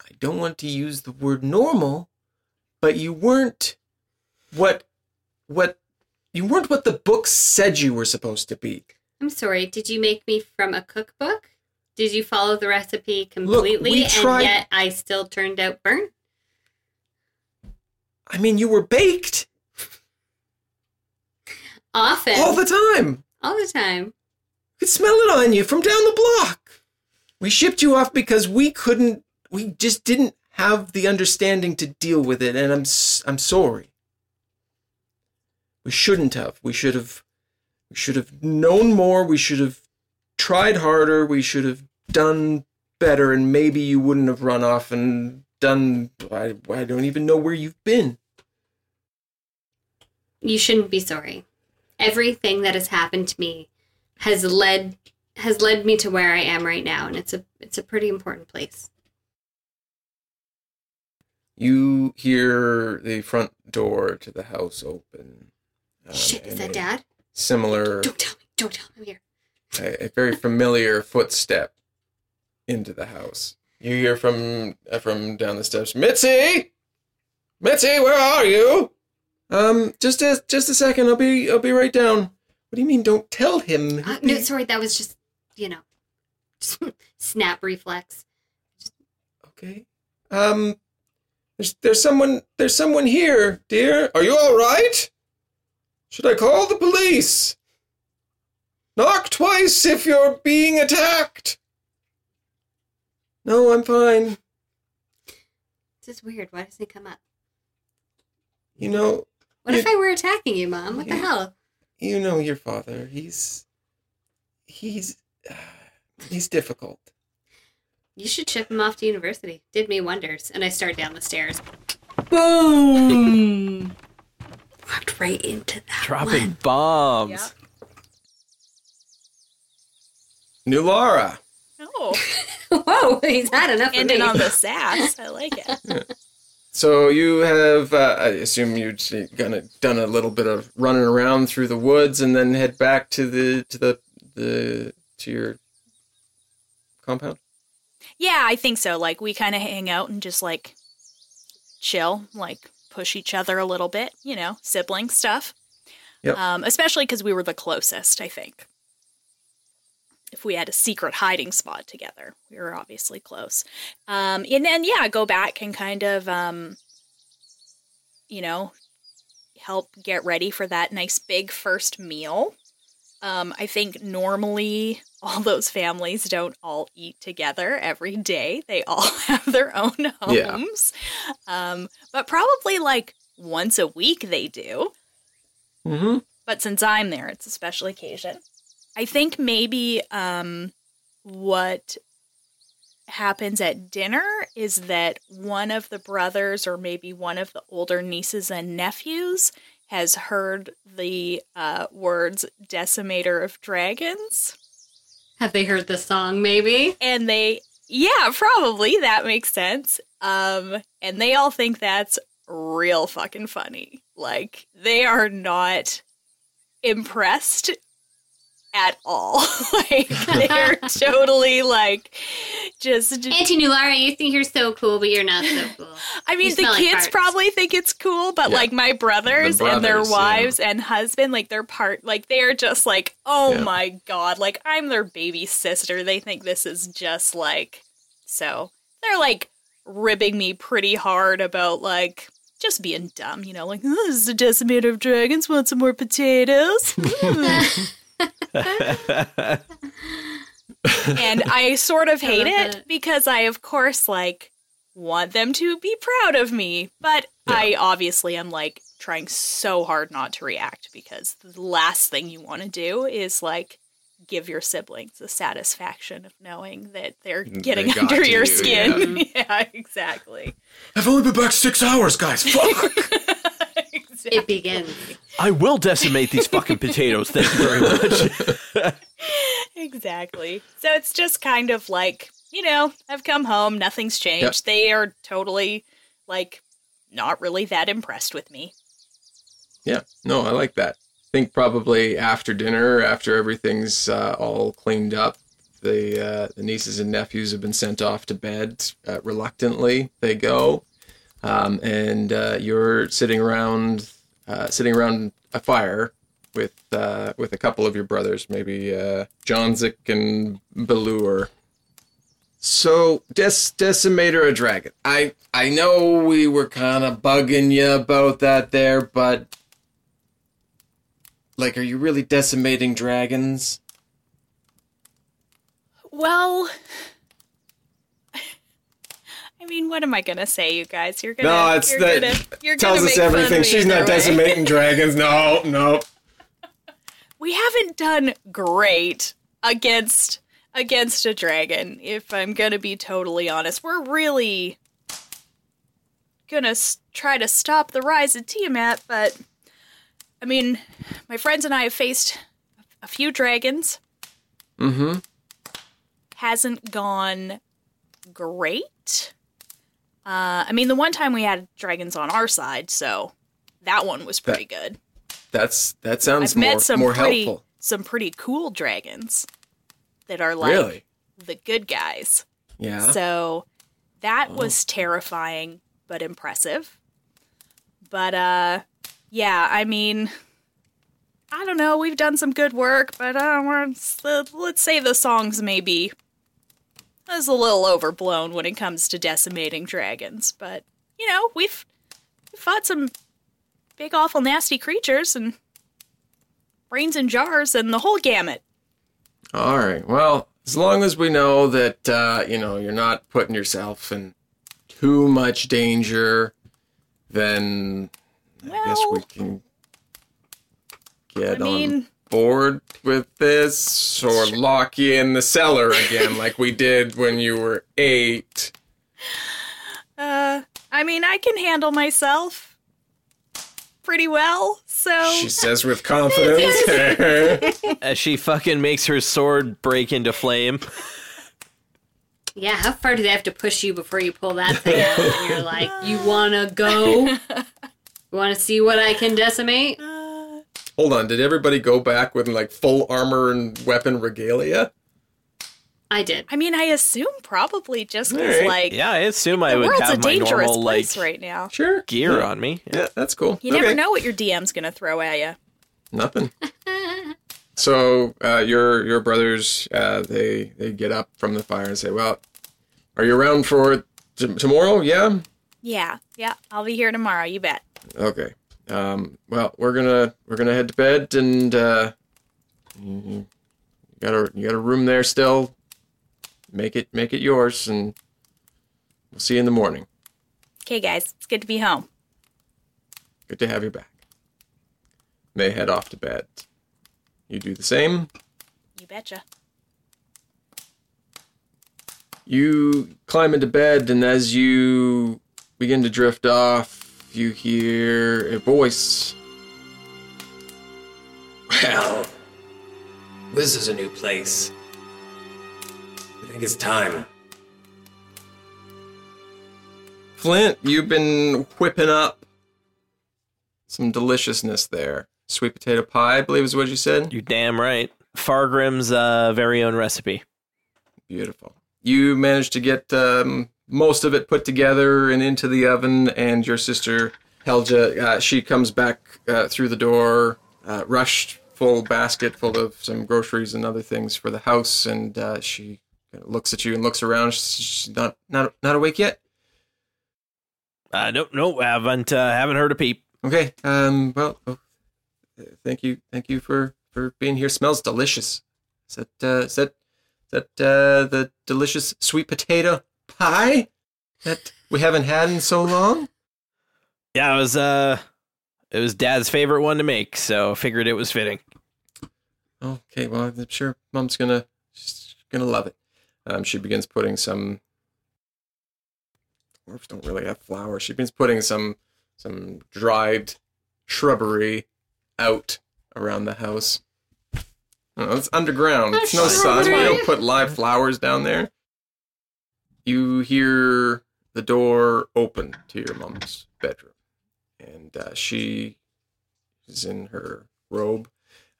I don't want to use the word normal, but you weren't what what you weren't what the book said you were supposed to be. I'm sorry, did you make me from a cookbook? Did you follow the recipe completely we tried- and yet I still turned out burnt? I mean, you were baked Often. all the time. all the time. We could smell it on you from down the block. We shipped you off because we couldn't. We just didn't have the understanding to deal with it, and I'm I'm sorry. We shouldn't have. We should have. We should have known more. We should have tried harder. We should have done better, and maybe you wouldn't have run off and done. I, I don't even know where you've been. You shouldn't be sorry. Everything that has happened to me has led has led me to where I am right now, and it's a it's a pretty important place. You hear the front door to the house open. um, Shit, is that Dad? Similar. Don't tell me. Don't tell me. I'm here. a, a very familiar footstep into the house. You hear from uh, from down the steps, Mitzi, Mitzi, where are you? Um, just a just a second. I'll be I'll be right down. What do you mean? Don't tell him. Uh, no, sorry, that was just you know, <laughs> snap reflex. Okay. Um, there's there's someone there's someone here, dear. Are you all right? Should I call the police? Knock twice if you're being attacked. No, I'm fine. This is weird. Why doesn't it come up? You know, What if I were attacking you, Mom? What the hell? you know your father. He's he's <sighs> he's difficult. You should ship him off to university. Did me wonders. And I start down the stairs. Boom. <laughs> Walked right into that Dropping one. bombs. Yep. Nulara. Oh, <laughs> Whoa, he's had enough of ending on the <laughs> sass. I like it. So you have, uh, I assume you've gonna done a little bit of running around through the woods and then head back to the to the the to your compound. Yeah, I think so. Like we kind of hang out and just like chill, like push each other a little bit, you know, sibling stuff. Yep. Um, especially because we were the closest, I think. If we had a secret hiding spot together, we were obviously close. Um, and then yeah, go back and kind of, um, you know, help get ready for that nice big first meal. Um, I think normally <laughs> all those families don't all eat together every day. They all <laughs> have their own Yeah. homes. Um, but probably like once a week they do. Mm-hmm. But since I'm there, it's a special occasion. I think maybe um, what happens at dinner is that one of the brothers or maybe one of the older nieces and nephews has heard the uh, words decimator of dragons. Have they heard the song, maybe? and they yeah probably. That makes sense. Um and they all think that's real fucking funny. Like they are not impressed at all <laughs> like they're <laughs> totally like just Auntie Nulara, you think you're so cool, but you're not so <laughs> cool. I mean, You the smell like kids probably think it's cool, but Yeah. like my brothers, The and their brothers, yeah. wives and husband, like they're part, like they're just like, oh Yeah. my god, like I'm their baby sister. They think this is just like, so they're like ribbing me pretty hard about like just being dumb, you know, like "Oh, this is a decimator of dragons. Want some more potatoes? <laughs> And I sort of hate it it. because I, of course, like want them to be proud of me, but I obviously am like trying so hard not to react because the last thing you want to do is like give your siblings the satisfaction of knowing that they're getting got under your you, skin. <laughs> Yeah, exactly. I've only been back six hours, guys. Fuck. <laughs> exactly. It begins. I will decimate these fucking potatoes. Thank you very much. <laughs> exactly. So it's just kind of like, you know, I've come home, nothing's changed. Yep. They are totally like not really that impressed with me. yeah, no, I like that. I think probably after dinner, after everything's uh, all cleaned up, the uh, the nieces and nephews have been sent off to bed. Uh, reluctantly, they go, um, and uh, you're sitting around uh, sitting around a fire with uh, with a couple of your brothers, maybe uh, Johnzik and Balur. So, Des- Decimator a dragon. I I know we were kind of bugging you about that there, but like, are you really decimating dragons? Well, I mean, what am I gonna say, you guys? You're gonna No, it's you're that gonna, you're tells gonna us everything. She's not way. decimating <laughs> dragons. No, no. We haven't done great against against a dragon. If I'm gonna be totally honest, we're really gonna s- try to stop the rise of Tiamat, but I mean, my friends and I have faced a few dragons. Mm-hmm. hasn't gone great. Uh, I mean, the one time we had dragons on our side, so that one was pretty good. That's that sounds I've more met some more pretty helpful. some pretty cool dragons that are like Really? the good guys. Yeah. So that Oh. was terrifying but impressive. But uh yeah, I mean I don't know, we've done some good work, but uh, we're, let's say the songs maybe is a little overblown when it comes to decimating dragons, but you know, we've, we've fought some big awful nasty creatures and brains in jars and the whole gamut. All right. Well, as long as we know that uh, you know you're not putting yourself in too much danger, then I guess we can get I mean- on board with this, or lock you in the cellar again, like we did when you were eight. Uh, I mean, I can handle myself pretty well, so She says with confidence. <laughs> As she fucking makes her sword break into flame. Yeah, how far do they have to push you before you pull that thing out? And you're like, you wanna go? You <laughs> wanna see what I can decimate? Hold on. Did everybody go back with like full armor and weapon regalia? I did. I mean, I assume probably just because, Alright. like, Yeah, I assume I the would world's a have my dangerous normal like place right now. Sure. gear Yeah. on me. Yeah, that's cool. You never know what your DM's gonna throw at you. Nothing. <laughs> so uh, your your brothers uh, they they get up from the fire and say, "Well, are you around for t- tomorrow?" Yeah. Yeah, yeah, I'll be here tomorrow. You bet. Okay. Um, well, we're gonna we're gonna head to bed, and uh, you, got a you got a room there still. Make it make it yours, and we'll see you in the morning. Okay, guys, it's good to be home. Good to have you back. They head off to bed. You do the same. You betcha. You climb into bed, and as you begin to drift off, you hear a voice. Well, this is a new place. I think it's time. Flint, you've been whipping up some deliciousness there. Sweet potato pie, I believe is what you said. You're damn right. Fargrim's uh, very own recipe. Beautiful. You managed to get um, most of it put together and into the oven, and your sister Helga, uh, she comes back uh, through the door, uh, rushed full basket full of some groceries and other things for the house, and uh, she looks at you and looks around. She's not not not awake yet. Uh, no, no, haven't uh, haven't heard a peep. Okay. Um. Well. Oh, thank you. Thank you for for being here. Smells delicious. Is that uh, is that is that uh, the delicious sweet potato pie that we haven't had in so long? Yeah, it was uh, it was Dad's favorite one to make, so figured it was fitting. Okay, well, I'm sure Mom's gonna she's gonna love it. Um, she begins putting some. Dwarves don't really have flowers. She begins putting some some dried shrubbery out around the house. Oh, it's underground. It's no sun. We don't put live flowers down there. You hear the door open to your mom's bedroom, and uh, she is in her robe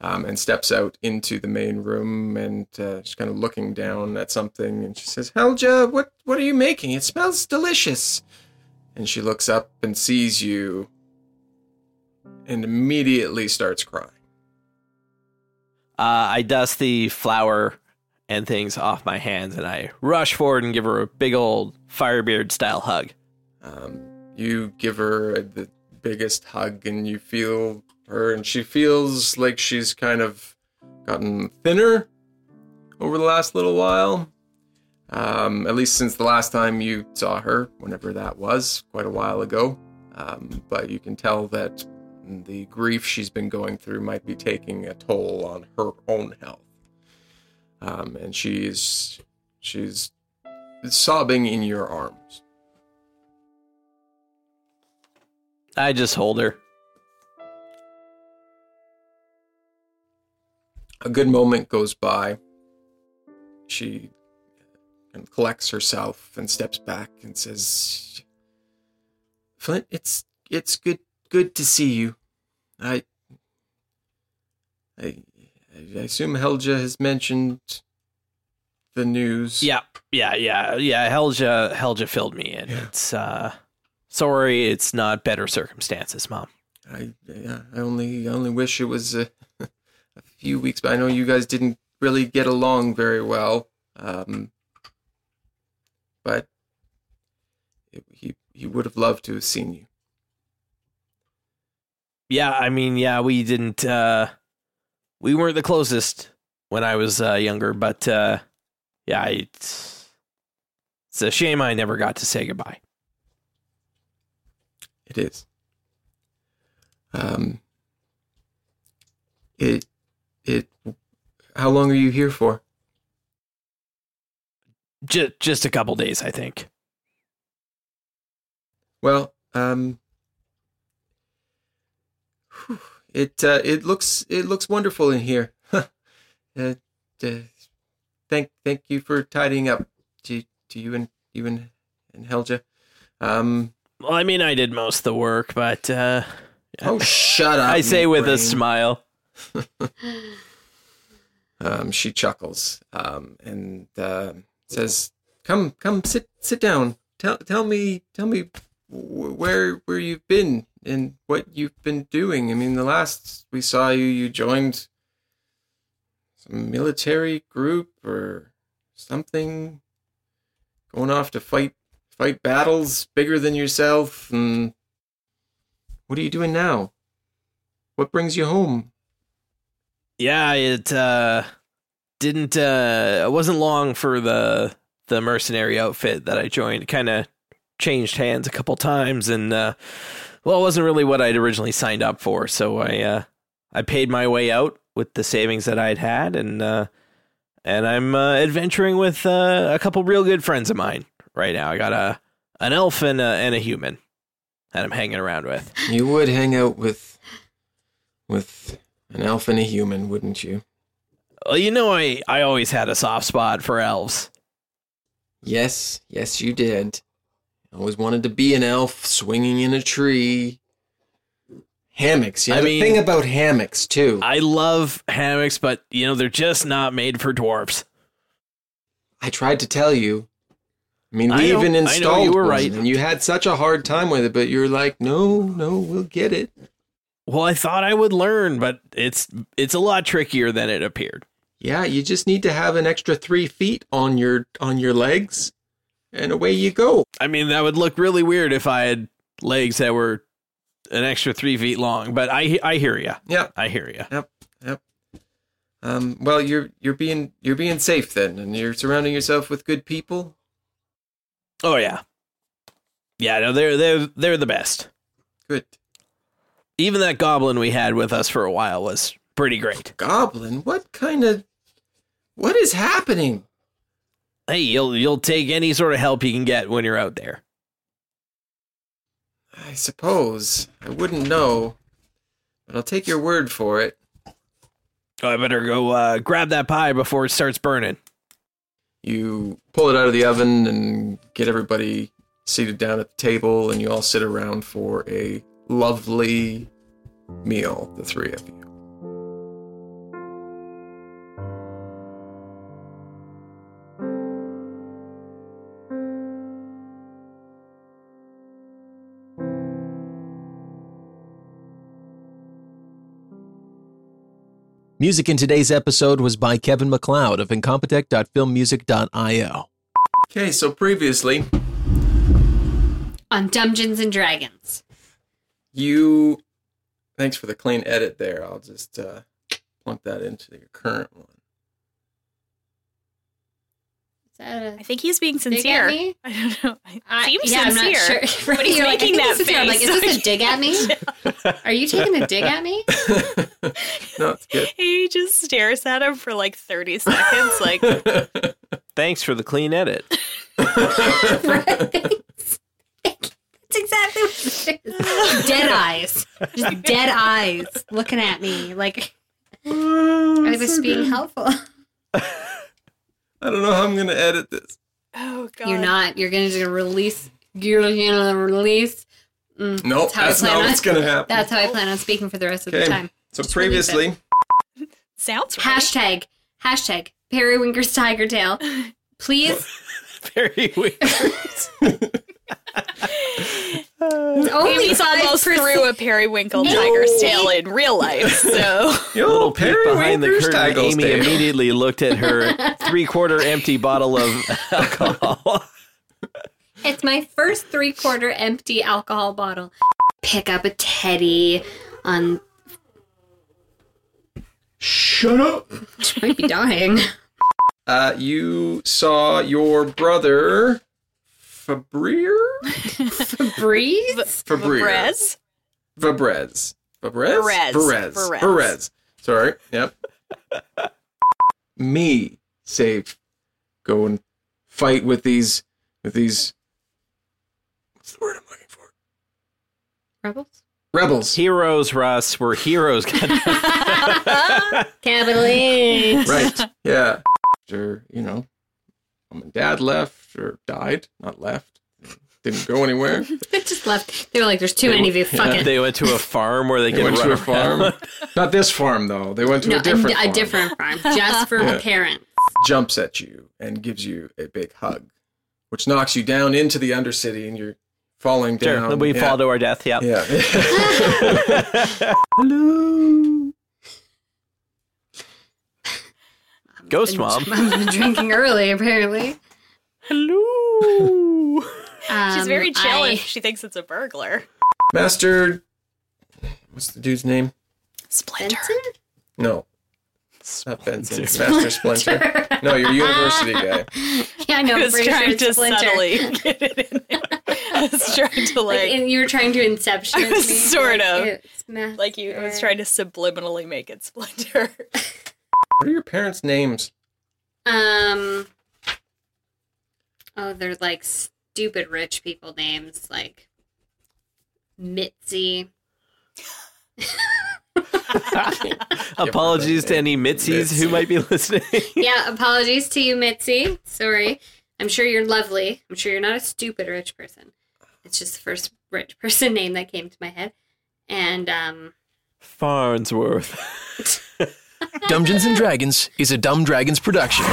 um, and steps out into the main room and uh, she's kind of looking down at something and she says, Helja, what, what are you making? It smells delicious. And she looks up and sees you and immediately starts crying. Uh, I dust the flour and things off my hands and I rush forward and give her a big old Firebeard style hug. Um, you give her the biggest hug and you feel her, and she feels like she's kind of gotten thinner over the last little while. Um, at least since the last time you saw her, whenever that was, quite a while ago. Um, but you can tell that the grief she's been going through might be taking a toll on her own health. Um, and she's she's sobbing in your arms. I just hold her. A good moment goes by. She collects herself and steps back and says, "Flint, it's it's good good to see you. I I, I assume Helja has mentioned the news. Yeah, yeah, yeah, yeah. Helja, Helja filled me in. Yeah. It's uh, sorry, it's not better circumstances, Mom. I yeah, I only I only wish it was a, <laughs> a few weeks, but I know you guys didn't really get along very well. Um, but it, he he would have loved to have seen you. Yeah, I mean, yeah, we didn't. uh We weren't the closest when I was uh, younger, but uh yeah, it's it's a shame I never got to say goodbye. It is. Um. It it. How long are you here for? Just just a couple days, I think. Well, um, whew, it uh, it looks it looks wonderful in here. <laughs> uh, uh, thank thank you for tidying up to to you and you and and Helja. Um, Well, I mean, I did most of the work, but uh oh, <laughs> shut up! I say with a smile. <laughs> Um, she chuckles um, and uh, says, "Come, come, sit, sit down. Tell, tell me, tell me where where you've been and what you've been doing. I mean, the last we saw you, you joined some military group or something, going off to fight fight battles bigger than yourself. And what are you doing now? What brings you home?" Yeah, it uh didn't uh it wasn't long for the the mercenary outfit that I joined. Kind of changed hands a couple times and uh well, it wasn't really what I'd originally signed up for, so I uh I paid my way out with the savings that I'd had and uh and I'm uh, adventuring with uh, a couple real good friends of mine right now. I got a an elf and a, and a human that I'm hanging around with. You would hang out with with an elf and a human, wouldn't you? Well, you know I I always had a soft spot for elves. Yes, yes, you did. Always wanted to be an elf swinging in a tree. Hammocks. You I have mean- thing about hammocks too. I love hammocks, but you know they're just not made for dwarves. I tried to tell you. I mean, I we know- even I know installed you were right. and you had such a hard time with it. But you're like, no, no, we'll get it. Well, I thought I would learn, but it's it's a lot trickier than it appeared. Yeah, you just need to have an extra three feet on your on your legs, and away you go. I mean, that would look really weird if I had legs that were an extra three feet long. But I I hear you. Yeah, I hear you. Yep, yep. Um, well, you're you're being you're being safe then, and you're surrounding yourself with good people. Oh yeah, yeah. No, they're they're they're the best. Good. Even that goblin we had with us for a while was pretty great. Goblin? What kind of. What is happening? Hey, you'll you'll take any sort of help you can get when you're out there. I suppose. I wouldn't know. But I'll take your word for it. Oh, I better go uh, grab that pie before it starts burning. You pull it out of the oven and get everybody seated down at the table, and you all sit around for a lovely meal, the three of you. Music in today's episode was by Kevin McLeod of incompetech.filmmusic.io. Okay, so previously, On Dungeons and Dragons. you. Thanks for the clean edit there. I'll just uh, plunk that into your current one. Is that a I think he's being sincere. <laughs> I don't know. It I- seems yeah, I'm sincere. not sure. <laughs> But he's You're like, I making think that it's sincere. I'm like, is this a dig at me? <laughs> Are you taking a dig at me? no, it's good. He just stares at him for like 30 seconds, like, Thanks for the clean edit. right? That's exactly what it is. Dead eyes. Just dead eyes looking at me like I was being helpful. I don't know how I'm going to edit this. oh, God. You're not. You're going to release. You're going to release. Mm, Nope, how I that's plan not on- what's going to happen. That's how I plan on speaking for the rest of the time. So Just previously, Sounds right. Hashtag. Hashtag. Periwinker's Tiger Tail. <laughs> Please. <laughs> Very weird. <laughs> Only Amy's almost 5%. through a periwinkle tiger's tail in real life, so <laughs> yo, little peek behind the curtain. Amy tail. immediately looked at her <laughs> three-quarter empty bottle of alcohol. It's my first three quarter empty alcohol bottle. Pick up a teddy on. Shut up. <laughs> She Might be dying. Uh, you saw your brother, Fabrir? Breeze? <laughs> Fabrir. Brez? Fabrez. Fabrez? Perez. Perez. Perez. Perez. Sorry. Yep. Me save. Go and fight with these. With these. What's the word I'm looking for? Rebels? Rebels. Heroes, Russ. We're heroes. <laughs> God. Cavalier. Right. Yeah. After, you know, mom and dad left or died. Not left. Didn't go anywhere. <laughs> they just left. They were like, there's too many of you. Fuck it. <laughs> they went to a farm where they, They could went run to a farm. around. <laughs> Not this farm, though. They went to no, a different a, farm. a different farm. Just for Yeah. parents. jumps at you and gives you a big hug, which knocks you down into the undercity and you're falling Sure, down. we yeah. fall to our death. Yep. Yeah. Hello. Ghost mom. <laughs> I've been drinking early, apparently. Hello. She's Um, very chill I- and she thinks it's a burglar. Master. What's the dude's name? Splinter. Benson? No. Not Benson. It's Master Splinter. No, your university guy. <laughs> Yeah, I know. I was pretty sure trying it's to Splinter. subtly get it in there. I was <laughs> trying to Like, like, and you were trying to inception it me. Sort like, of. it's like you. I was trying to subliminally make it Splinter. What are your parents' names? Um. Oh, they're like stupid rich people names like Mitzi. <laughs> Apologies to any Mitzies who might be listening. <laughs> Yeah, apologies to you, Mitzi. Sorry. I'm sure you're lovely. I'm sure you're not a stupid rich person. It's just the first rich <laughs> person name that came to my head. And um Farnsworth. Dungeons and Dragons is a Dumb Dragons production.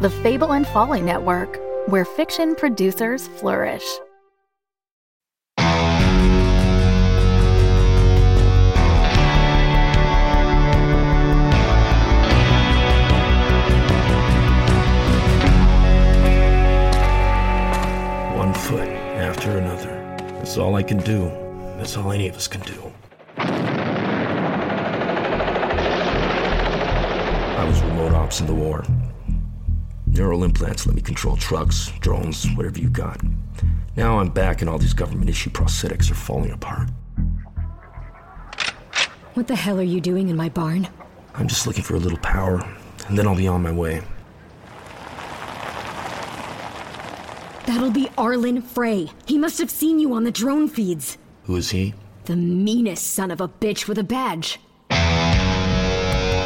The Fable and Folly Network, where fiction producers flourish. One foot after another. That's all I can do. That's all any of us can do. I was remote ops in the war. Neural implants let me control trucks, drones, whatever you got. Now I'm back and all these government issue prosthetics are falling apart. What the hell are you doing in my barn? I'm just looking for a little power, and then I'll be on my way. That'll be Arlen Frey. He must have seen you on the drone feeds. Who is he? The meanest son of a bitch with a badge.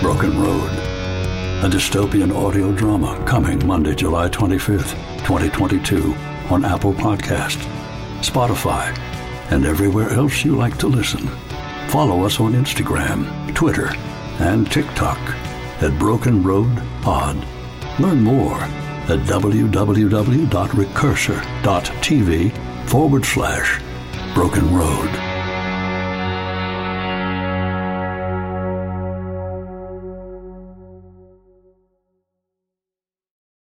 Broken Road. A dystopian audio drama coming Monday, July 25th, 2022 on Apple Podcast, Spotify, and everywhere else you like to listen. Follow us on Instagram, Twitter, and TikTok at Broken Road Pod. Learn more at www.recursor.tv forward slash Broken Road.